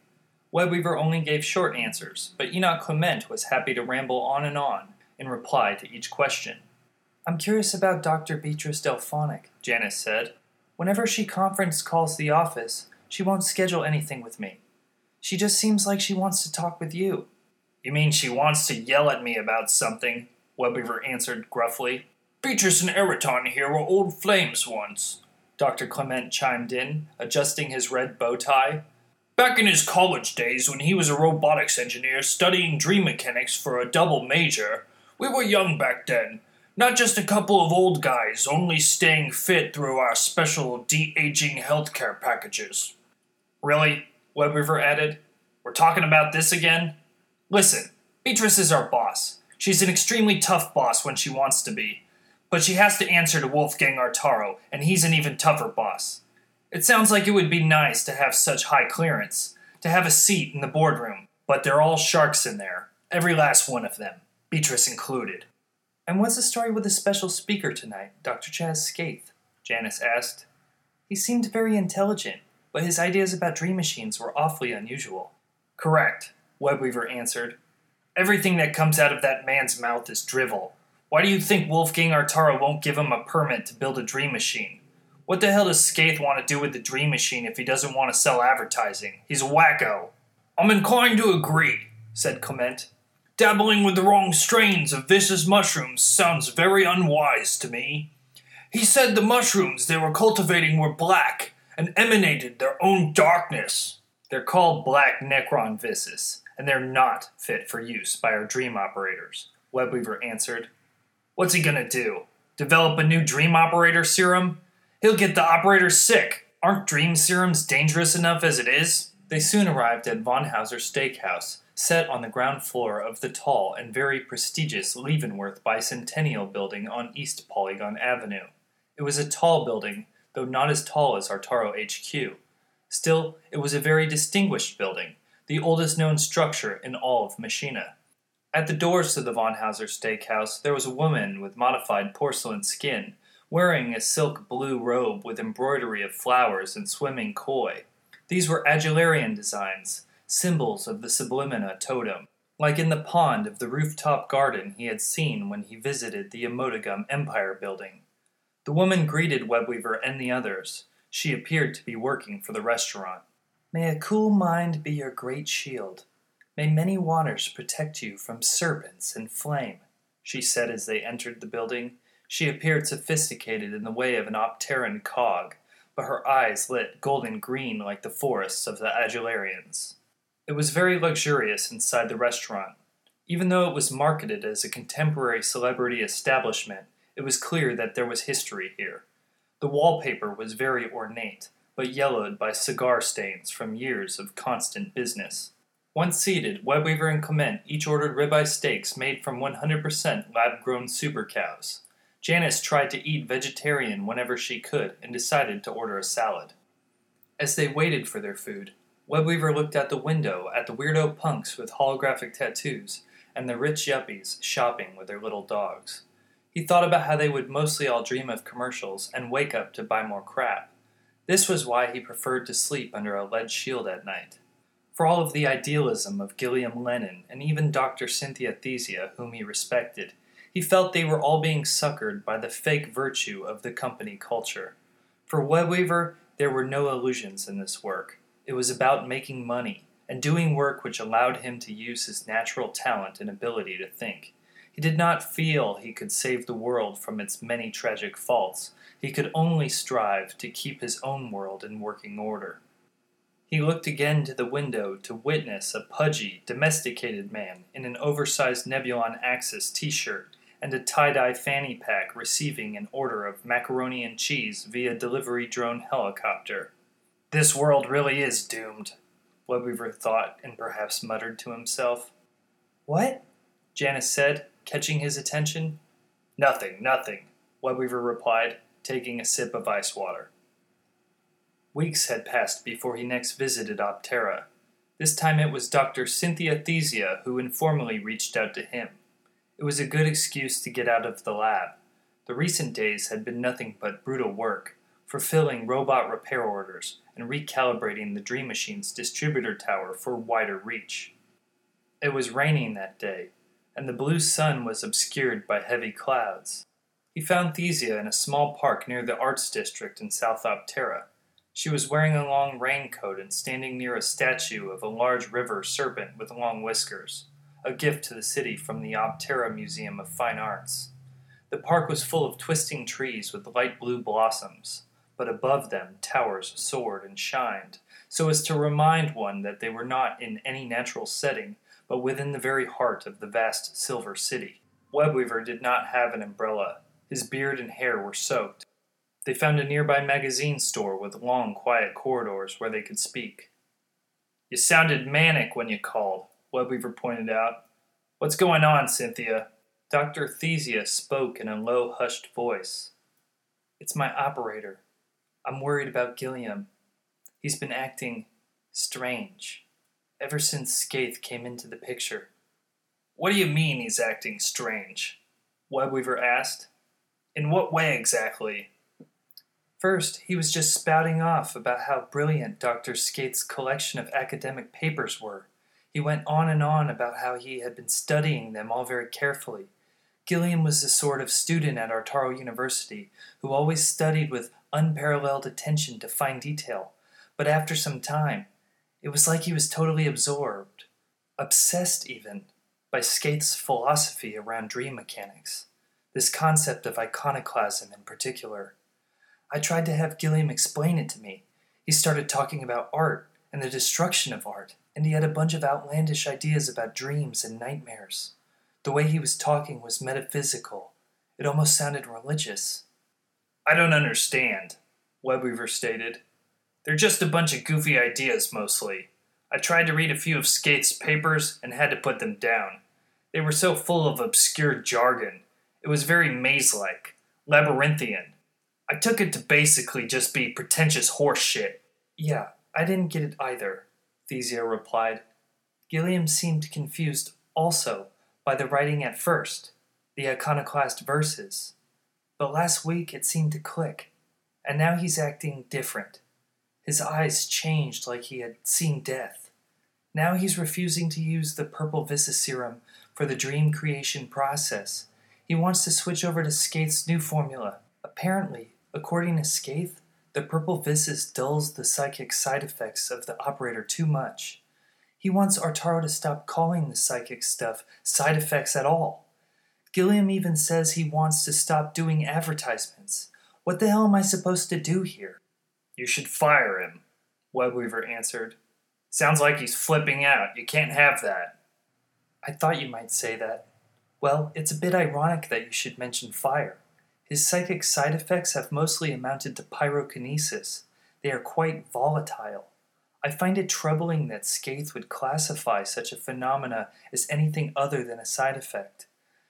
Webweaver only gave short answers, but Enoch Clement was happy to ramble on and on in reply to each question. I'm curious about Dr. Beatrice Delphonic, Janice said. Whenever she conference calls the office, she won't schedule anything with me. She just seems like she wants to talk with you. You mean she wants to yell at me about something? Webweaver answered gruffly. Beatrice and Eraton here were old flames once. Dr. Clement chimed in, adjusting his red bow tie. Back in his college days, when he was a robotics engineer studying dream mechanics for a double major, we were young back then. Not just a couple of old guys, only staying fit through our special de aging healthcare packages. Really? Webweaver added. We're talking about this again? Listen, Beatrice is our boss. She's an extremely tough boss when she wants to be. But she has to answer to Wolfgang Artaro, and he's an even tougher boss. It sounds like it would be nice to have such high clearance, to have a seat in the boardroom, but they're all sharks in there. Every last one of them, Beatrice included. And what's the story with the special speaker tonight, Dr. Chaz Skaith? Janice asked. He seemed very intelligent, but his ideas about dream machines were awfully unusual. Correct, Webweaver answered. Everything that comes out of that man's mouth is drivel. Why do you think Wolfgang Artaro won't give him a permit to build a dream machine? What the hell does Skaith want to do with the dream machine if he doesn't want to sell advertising? He's a wacko. I'm inclined to agree, said Clement. Dabbling with the wrong strains of vicious mushrooms sounds very unwise to me. He said the mushrooms they were cultivating were black, and emanated their own darkness. They're called black Necron Viscus, and they're not fit for use by our dream operators, Webweaver answered. What's he gonna do? Develop a new dream operator serum? He'll get the operators sick. Aren't dream serums dangerous enough as it is? They soon arrived at Von Hauser Steakhouse, set on the ground floor of the tall and very prestigious Leavenworth Bicentennial Building on East Polygon Avenue. It was a tall building though not as tall as Artaro HQ. Still, it was a very distinguished building, the oldest known structure in all of Machina. At the doors to the Von Hauser Steakhouse, there was a woman with modified porcelain skin, wearing a silk blue robe with embroidery of flowers and swimming koi. These were Adularian designs, symbols of the Sublimina totem, like in the pond of the rooftop garden he had seen when he visited the Emotigum Empire building. The woman greeted Webweaver and the others. She appeared to be working for the restaurant. May a cool mind be your great shield. May many waters protect you from serpents and flame, she said as they entered the building. She appeared sophisticated in the way of an Opteran cog, but her eyes lit golden green like the forests of the Adularians. It was very luxurious inside the restaurant. Even though it was marketed as a contemporary celebrity establishment, it was clear that there was history here. The wallpaper was very ornate, but yellowed by cigar stains from years of constant business. Once seated, Webweaver and Clement each ordered ribeye steaks made from 100% lab grown super cows. Janice tried to eat vegetarian whenever she could and decided to order a salad. As they waited for their food, Webweaver looked out the window at the weirdo punks with holographic tattoos and the rich yuppies shopping with their little dogs. He thought about how they would mostly all dream of commercials and wake up to buy more crap. This was why he preferred to sleep under a lead shield at night. For all of the idealism of Gilliam Lennon and even Dr. Cynthia Thesia, whom he respected, he felt they were all being suckered by the fake virtue of the company culture. For Webweaver, there were no illusions in this work. It was about making money and doing work which allowed him to use his natural talent and ability to think. He did not feel he could save the world from its many tragic faults. He could only strive to keep his own world in working order. He looked again to the window to witness a pudgy, domesticated man in an oversized Nebulon Axis t shirt and a tie dye fanny pack receiving an order of macaroni and cheese via delivery drone helicopter. This world really is doomed, Webweaver thought and perhaps muttered to himself. What? Janice said, catching his attention. Nothing, nothing, Webweaver replied, taking a sip of ice water. Weeks had passed before he next visited Optera. This time it was Dr. Cynthia Thesia who informally reached out to him. It was a good excuse to get out of the lab. The recent days had been nothing but brutal work, fulfilling robot repair orders and recalibrating the Dream Machine's distributor tower for wider reach. It was raining that day, and the blue sun was obscured by heavy clouds. He found Thesia in a small park near the Arts District in South Optera. She was wearing a long raincoat and standing near a statue of a large river serpent with long whiskers, a gift to the city from the Optera Museum of Fine Arts. The park was full of twisting trees with light blue blossoms, but above them towers soared and shined, so as to remind one that they were not in any natural setting, but within the very heart of the vast silver city. Webweaver did not have an umbrella. His beard and hair were soaked. They found a nearby magazine store with long, quiet corridors where they could speak. You sounded manic when you called, Webweaver pointed out. What's going on, Cynthia? Dr. Thesia spoke in a low, hushed voice. It's my operator. I'm worried about Gilliam. He's been acting strange ever since Skaith came into the picture. What do you mean he's acting strange? Webweaver asked. In what way exactly? First, he was just spouting off about how brilliant Dr. Skaith's collection of academic papers were. He went on and on about how he had been studying them all very carefully. Gilliam was the sort of student at Artaro University who always studied with unparalleled attention to fine detail, but after some time, it was like he was totally absorbed, obsessed even, by Skaith's philosophy around dream mechanics, this concept of iconoclasm in particular. I tried to have Gilliam explain it to me. He started talking about art and the destruction of art, and he had a bunch of outlandish ideas about dreams and nightmares. The way he was talking was metaphysical. It almost sounded religious. I don't understand, Webweaver stated. They're just a bunch of goofy ideas, mostly. I tried to read a few of Skaith's papers and had to put them down. They were so full of obscure jargon. It was very maze like, labyrinthian. I took it to basically just be pretentious horse shit. Yeah, I didn't get it either, Thesia replied. Gilliam seemed confused also by the writing at first, the iconoclast verses. But last week it seemed to click, and now he's acting different. His eyes changed like he had seen death. Now he's refusing to use the purple visceserum for the dream creation process. He wants to switch over to Skaith's new formula. Apparently, according to Skaith, the purple viscus dulls the psychic side effects of the operator too much. He wants Artaro to stop calling the psychic stuff side effects at all. Gilliam even says he wants to stop doing advertisements. What the hell am I supposed to do here? You should fire him, Webweaver answered. Sounds like he's flipping out. You can't have that. I thought you might say that. Well, it's a bit ironic that you should mention fire. His psychic side effects have mostly amounted to pyrokinesis. They are quite volatile. I find it troubling that Skaith would classify such a phenomena as anything other than a side effect.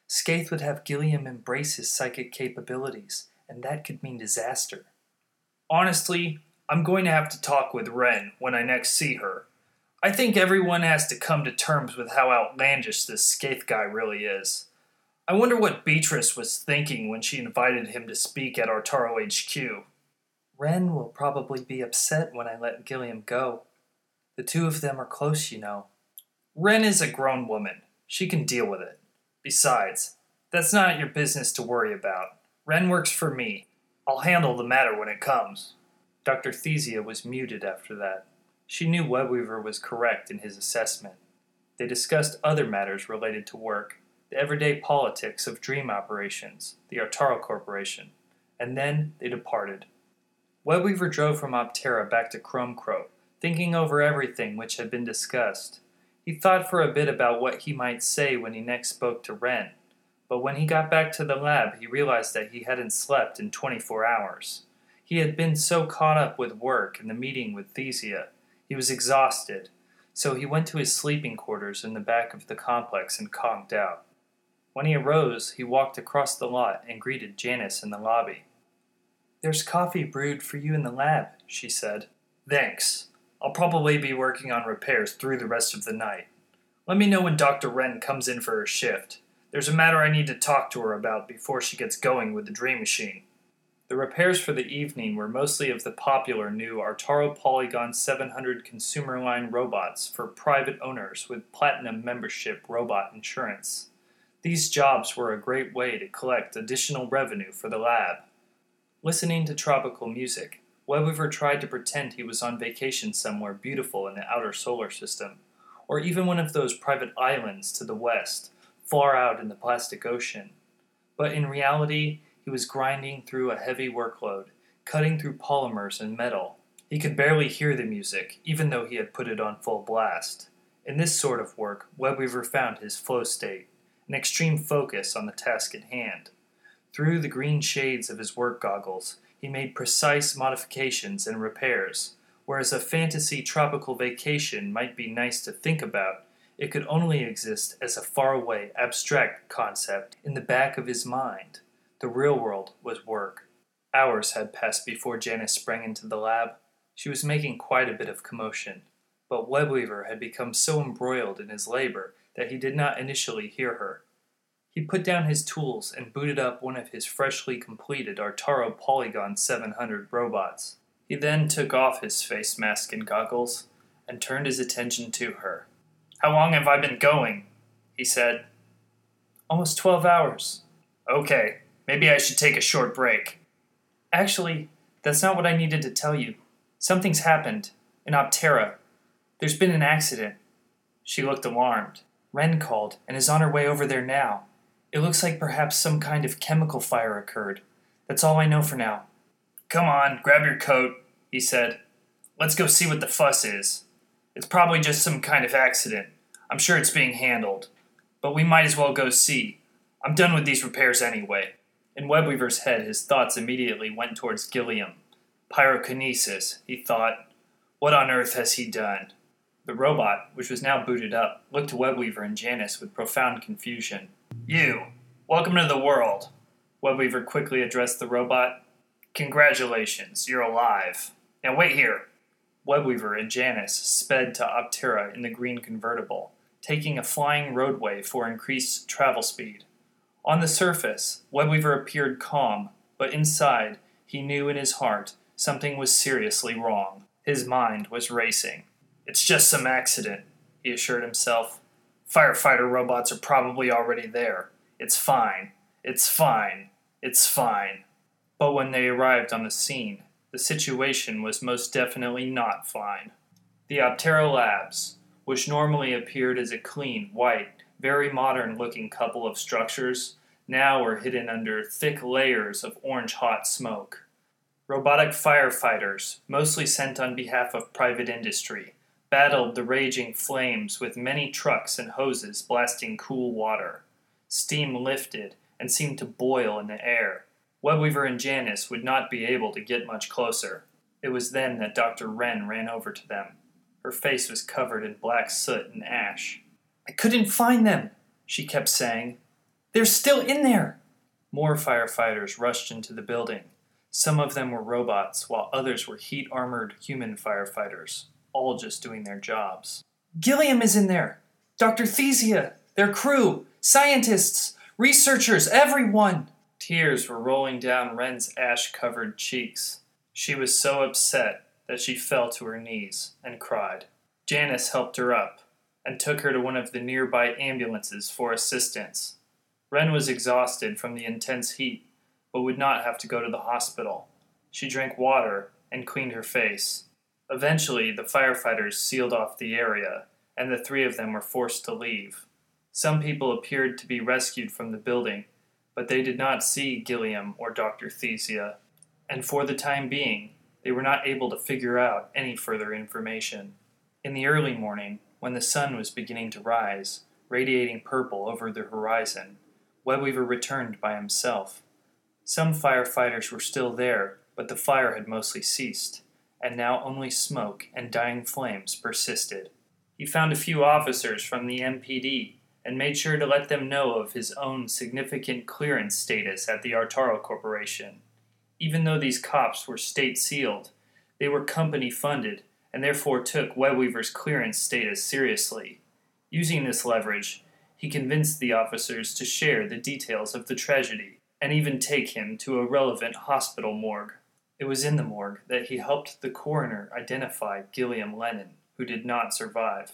Skaith would have Gilliam embrace his psychic capabilities, and that could mean disaster. Honestly, I'm going to have to talk with Wren when I next see her. I think everyone has to come to terms with how outlandish this Skaith guy really is. I wonder what Beatrice was thinking when she invited him to speak at Artaro HQ. Wren will probably be upset when I let Gilliam go. The two of them are close, you know. Wren is a grown woman. She can deal with it. Besides, that's not your business to worry about. Wren works for me. I'll handle the matter when it comes. Dr. Thesia was muted after that. She knew Webweaver was correct in his assessment. They discussed other matters related to work, the everyday politics of dream operations, the Artaro Corporation, and then they departed. Webweaver drove from Optera back to Chrome Crow, thinking over everything which had been discussed. He thought for a bit about what he might say when he next spoke to Wren, but when he got back to the lab, he realized that he hadn't slept in 24 hours. He had been so caught up with work and the meeting with Thesia. He was exhausted, so he went to his sleeping quarters in the back of the complex and conked out. When he arose, he walked across the lot and greeted Janice in the lobby. There's coffee brewed for you in the lab, she said. Thanks. I'll probably be working on repairs through the rest of the night. Let me know when Dr. Wren comes in for her shift. There's a matter I need to talk to her about before she gets going with the Dream Machine. The repairs for the evening were mostly of the popular new Artaro Polygon 700 consumer line robots for private owners with platinum membership robot insurance. These jobs were a great way to collect additional revenue for the lab. Listening to tropical music, Webweaver tried to pretend he was on vacation somewhere beautiful in the outer solar system, or even one of those private islands to the west, far out in the plastic ocean. But in reality, he was grinding through a heavy workload, cutting through polymers and metal. He could barely hear the music, even though he had put it on full blast. In this sort of work, Webweaver found his flow state, an extreme focus on the task at hand. Through the green shades of his work goggles, he made precise modifications and repairs. Whereas a fantasy tropical vacation might be nice to think about, it could only exist as a faraway, abstract concept in the back of his mind. The real world was work. Hours had passed before Janice sprang into the lab. She was making quite a bit of commotion, but Webweaver had become so embroiled in his labor that he did not initially hear her. He put down his tools and booted up one of his freshly completed Artaro Polygon 700 robots. He then took off his face mask and goggles and turned his attention to her. How long have I been going? he said. Almost 12 hours. Okay, maybe I should take a short break. Actually, that's not what I needed to tell you. Something's happened in Optera. There's been an accident. She looked alarmed. Wren called and is on her way over there now. It looks like perhaps some kind of chemical fire occurred. That's all I know for now. Come on, grab your coat, he said. Let's go see what the fuss is. It's probably just some kind of accident. I'm sure it's being handled. But we might as well go see. I'm done with these repairs anyway. In Webweaver's head, his thoughts immediately went towards Gilliam. Pyrokinesis, he thought. What on earth has he done? The robot, which was now booted up, looked to Webweaver and Janice with profound confusion. You, welcome to the world. Webweaver quickly addressed the robot. Congratulations, you're alive. Now wait here. Webweaver and Janice sped to Optera in the green convertible, taking a flying roadway for increased travel speed. On the surface, Webweaver appeared calm, but inside, he knew in his heart something was seriously wrong. His mind was racing. It's just some accident, he assured himself. Firefighter robots are probably already there. It's fine. It's fine. It's fine. But when they arrived on the scene, the situation was most definitely not fine. The Optera Labs, which normally appeared as a clean, white, very modern looking couple of structures, now were hidden under thick layers of orange hot smoke. Robotic firefighters, mostly sent on behalf of private industry, battled the raging flames with many trucks and hoses blasting cool water. Steam lifted and seemed to boil in the air. Webweaver and Janice would not be able to get much closer. It was then that Dr. Wren ran over to them. Her face was covered in black soot and ash. I couldn't find them, she kept saying. They're still in there. More firefighters rushed into the building. Some of them were robots, while others were heat armored human firefighters all just doing their jobs. Gilliam is in there! Dr. Thesia! Their crew! Scientists! Researchers! Everyone! Tears were rolling down Wren's ash covered cheeks. She was so upset that she fell to her knees and cried. Janice helped her up and took her to one of the nearby ambulances for assistance. Wren was exhausted from the intense heat, but would not have to go to the hospital. She drank water and cleaned her face. Eventually, the firefighters sealed off the area, and the three of them were forced to leave. Some people appeared to be rescued from the building, but they did not see Gilliam or Dr. Thesia, and for the time being, they were not able to figure out any further information. In the early morning, when the sun was beginning to rise, radiating purple over the horizon, Webweaver returned by himself. Some firefighters were still there, but the fire had mostly ceased, and now only smoke and dying flames persisted. He found a few officers from the MPD and made sure to let them know of his own significant clearance status at the Artaro Corporation. Even though these cops were state sealed, they were company funded and therefore took Webweaver's clearance status seriously. Using this leverage, he convinced the officers to share the details of the tragedy and even take him to a relevant hospital morgue. It was in the morgue that he helped the coroner identify Gilliam Lennon, who did not survive.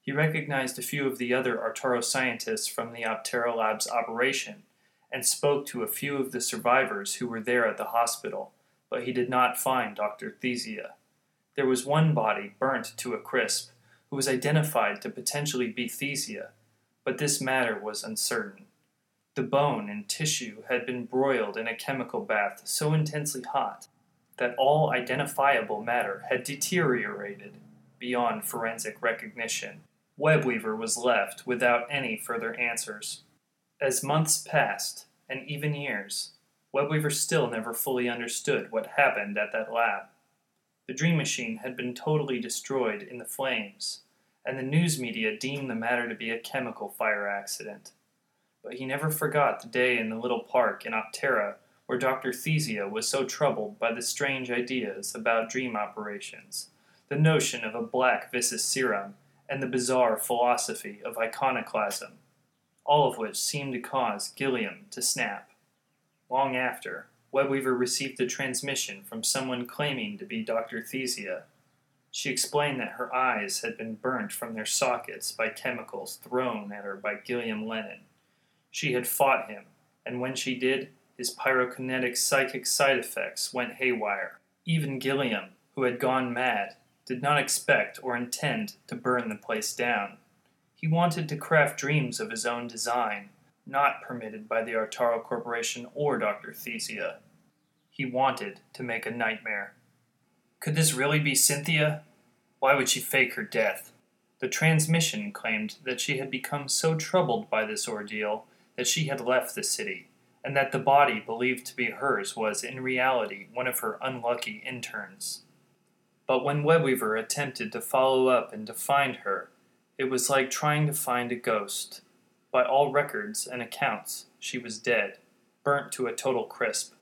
He recognized a few of the other Artaro scientists from the Optera Labs operation and spoke to a few of the survivors who were there at the hospital, but he did not find Dr. Thesia. There was one body burnt to a crisp, who was identified to potentially be Thesia, but this matter was uncertain. The bone and tissue had been broiled in a chemical bath so intensely hot that all identifiable matter had deteriorated beyond forensic recognition. Webweaver was left without any further answers. As months passed, and even years, Webweaver still never fully understood what happened at that lab. The Dream Machine had been totally destroyed in the flames, and the news media deemed the matter to be a chemical fire accident. But he never forgot the day in the little park in Optera where Dr. Thesia was so troubled by the strange ideas about dream operations, the notion of a black viscous serum, and the bizarre philosophy of iconoclasm, all of which seemed to cause Gilliam to snap. Long after, Webweaver received a transmission from someone claiming to be Dr. Thesia. She explained that her eyes had been burnt from their sockets by chemicals thrown at her by Gilliam Lennon. She had fought him, and when she did, his pyrokinetic psychic side effects went haywire. Even Gilliam, who had gone mad, did not expect or intend to burn the place down. He wanted to craft dreams of his own design, not permitted by the Artaro Corporation or Dr. Thesia. He wanted to make a nightmare. Could this really be Cynthia? Why would she fake her death? The transmission claimed that she had become so troubled by this ordeal that she had left the city, and that the body believed to be hers was in reality one of her unlucky interns. But when Webweaver attempted to follow up and to find her, it was like trying to find a ghost. By all records and accounts, she was dead, burnt to a total crisp.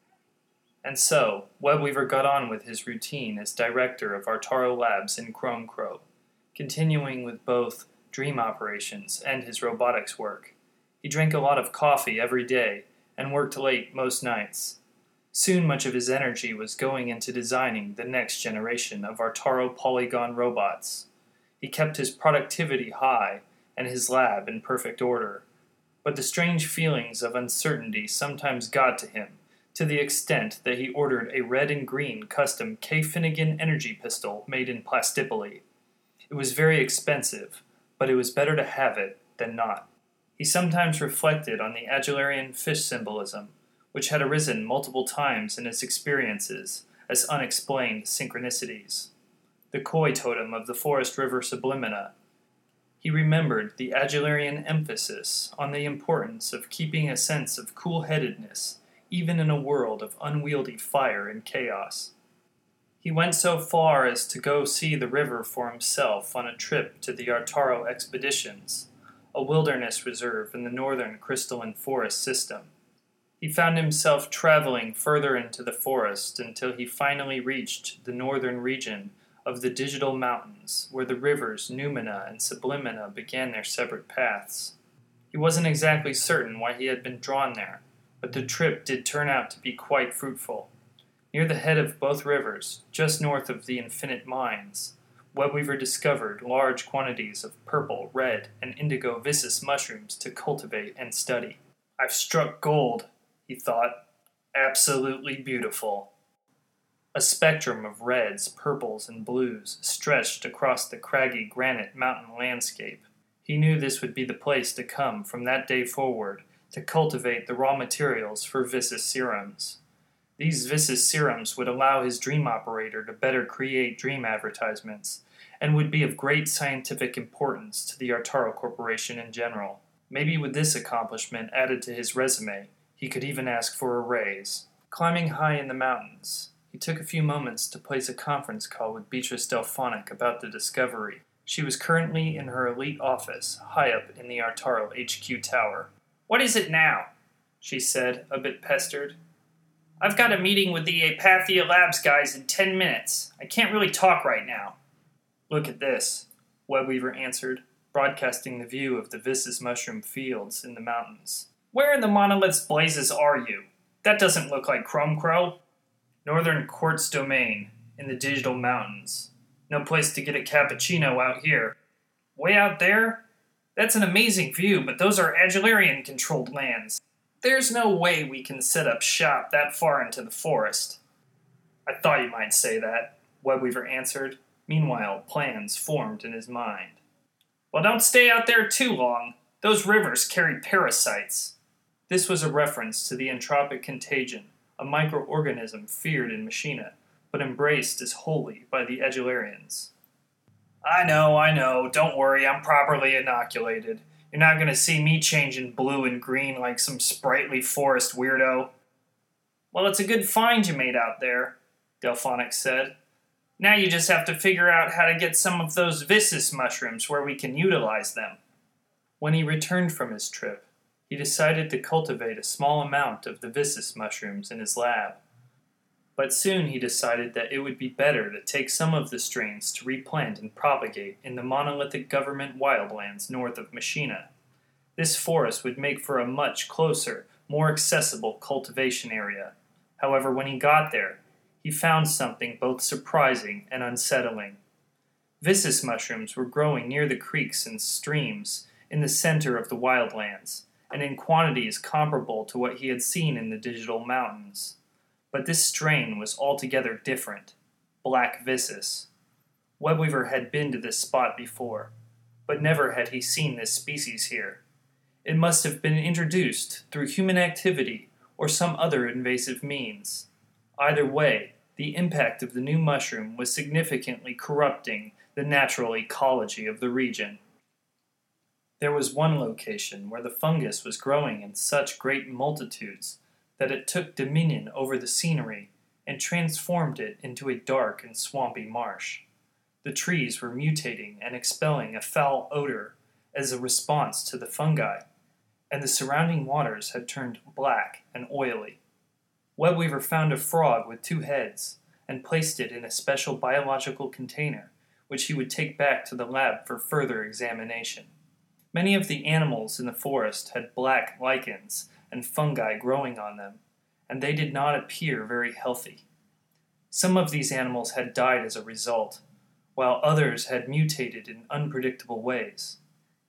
And so, Webweaver got on with his routine as director of Artaro Labs in Chrome Crow, continuing with both dream operations and his robotics work. He drank a lot of coffee every day and worked late most nights. Soon much of his energy was going into designing the next generation of Artaro Polygon robots. He kept his productivity high and his lab in perfect order. But the strange feelings of uncertainty sometimes got to him, to the extent that he ordered a red and green custom K. Finnegan energy pistol made in Plastipoli. It was very expensive, but it was better to have it than not. He sometimes reflected on the Agilarian fish symbolism, which had arisen multiple times in his experiences as unexplained synchronicities. The koi totem of the forest river Sublimina. He remembered the Agilarian emphasis on the importance of keeping a sense of cool headedness even in a world of unwieldy fire and chaos. He went so far as to go see the river for himself on a trip to the Artaro expeditions a wilderness reserve in the northern crystalline forest system. He found himself traveling further into the forest until he finally reached the northern region of the Digital Mountains, where the rivers Numina and Sublimina began their separate paths. He wasn't exactly certain why he had been drawn there, but the trip did turn out to be quite fruitful. Near the head of both rivers, just north of the Infinite Mines, Webweaver discovered large quantities of purple, red, and indigo viscous mushrooms to cultivate and study. I've struck gold, he thought. Absolutely beautiful. A spectrum of reds, purples, and blues stretched across the craggy granite mountain landscape. He knew this would be the place to come from that day forward to cultivate the raw materials for viscous serums. These viscous serums would allow his dream operator to better create dream advertisements and would be of great scientific importance to the Artaro Corporation in general. Maybe with this accomplishment added to his resume, he could even ask for a raise. Climbing high in the mountains, he took a few moments to place a conference call with Beatrice Delphonic about the discovery. She was currently in her elite office, high up in the Artaro HQ tower. What is it now? she said, a bit pestered. I've got a meeting with the Apathia Labs guys in ten minutes. I can't really talk right now. Look at this, Webweaver answered, broadcasting the view of the viscous mushroom fields in the mountains. Where in the monolith's blazes are you? That doesn't look like Chrome Crow. Northern Quartz Domain, in the Digital Mountains. No place to get a cappuccino out here. Way out there? That's an amazing view, but those are Agilarian controlled lands. There's no way we can set up shop that far into the forest. I thought you might say that, Webweaver answered. Meanwhile, plans formed in his mind. Well, don't stay out there too long. Those rivers carry parasites. This was a reference to the entropic contagion, a microorganism feared in Machina, but embraced as holy by the Agilarians. I know, I know. Don't worry, I'm properly inoculated. You're not going to see me changing blue and green like some sprightly forest weirdo. Well, it's a good find you made out there, Delphonic said. Now you just have to figure out how to get some of those viscous mushrooms where we can utilize them. When he returned from his trip, he decided to cultivate a small amount of the viscous mushrooms in his lab. But soon he decided that it would be better to take some of the strains to replant and propagate in the monolithic government wildlands north of Machina. This forest would make for a much closer, more accessible cultivation area. However, when he got there, he found something both surprising and unsettling. Viscous mushrooms were growing near the creeks and streams in the center of the wildlands, and in quantities comparable to what he had seen in the digital mountains. But this strain was altogether different black viscous. Webweaver had been to this spot before, but never had he seen this species here. It must have been introduced through human activity or some other invasive means. Either way, the impact of the new mushroom was significantly corrupting the natural ecology of the region. There was one location where the fungus was growing in such great multitudes that it took dominion over the scenery and transformed it into a dark and swampy marsh. The trees were mutating and expelling a foul odor as a response to the fungi, and the surrounding waters had turned black and oily. Webweaver found a frog with two heads and placed it in a special biological container, which he would take back to the lab for further examination. Many of the animals in the forest had black lichens and fungi growing on them, and they did not appear very healthy. Some of these animals had died as a result, while others had mutated in unpredictable ways.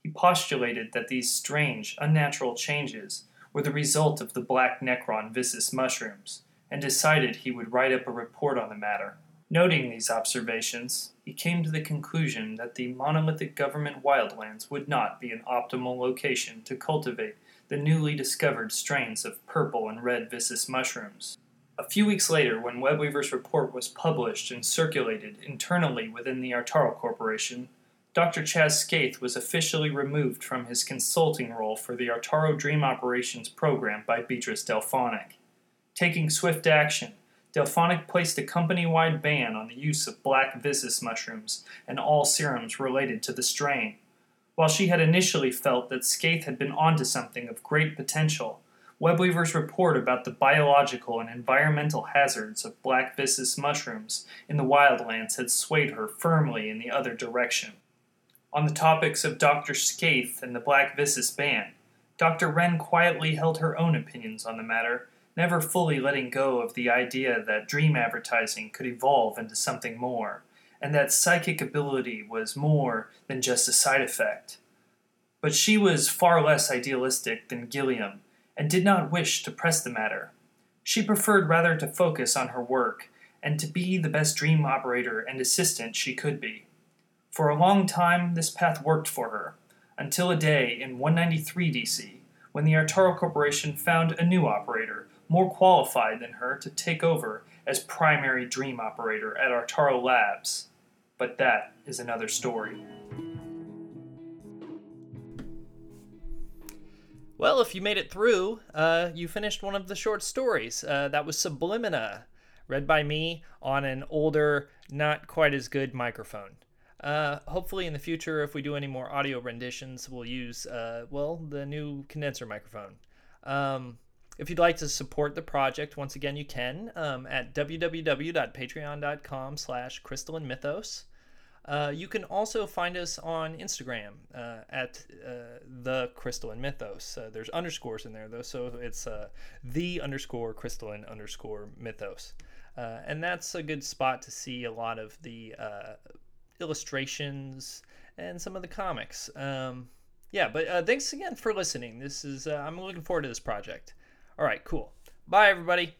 He postulated that these strange, unnatural changes were the result of the black necron viscous mushrooms, and decided he would write up a report on the matter. Noting these observations, he came to the conclusion that the monolithic government wildlands would not be an optimal location to cultivate the newly discovered strains of purple and red viscous mushrooms. A few weeks later, when Webweaver's report was published and circulated internally within the Artaro Corporation, Dr. Chaz Skaith was officially removed from his consulting role for the Artaro Dream Operations program by Beatrice Delphonic. Taking swift action, Delphonic placed a company wide ban on the use of black viscous mushrooms and all serums related to the strain. While she had initially felt that Skaith had been onto something of great potential, Webweaver's report about the biological and environmental hazards of black viscous mushrooms in the wildlands had swayed her firmly in the other direction. On the topics of Dr. Skaith and the black viscous ban, Dr. Wren quietly held her own opinions on the matter, never fully letting go of the idea that dream advertising could evolve into something more, and that psychic ability was more than just a side effect. But she was far less idealistic than Gilliam and did not wish to press the matter. She preferred rather to focus on her work and to be the best dream operator and assistant she could be. For a long time, this path worked for her, until a day in 193 DC when the Artaro Corporation found a new operator, more qualified than her, to take over as primary dream operator at Artaro Labs. But that is another story. Well, if you made it through, uh, you finished one of the short stories. Uh, that was Sublimina, read by me on an older, not quite as good microphone. Uh, hopefully, in the future, if we do any more audio renditions, we'll use, uh, well, the new condenser microphone. Um, if you'd like to support the project, once again, you can um, at www.patreon.com slash crystalline mythos. Uh, you can also find us on Instagram uh, at uh, the crystalline mythos. Uh, there's underscores in there though, so it's uh, the underscore crystalline underscore mythos, uh, and that's a good spot to see a lot of the illustrations and some of the comics. Um, yeah, but thanks again for listening. This is I'm looking forward to this project. All right, cool. Bye, everybody.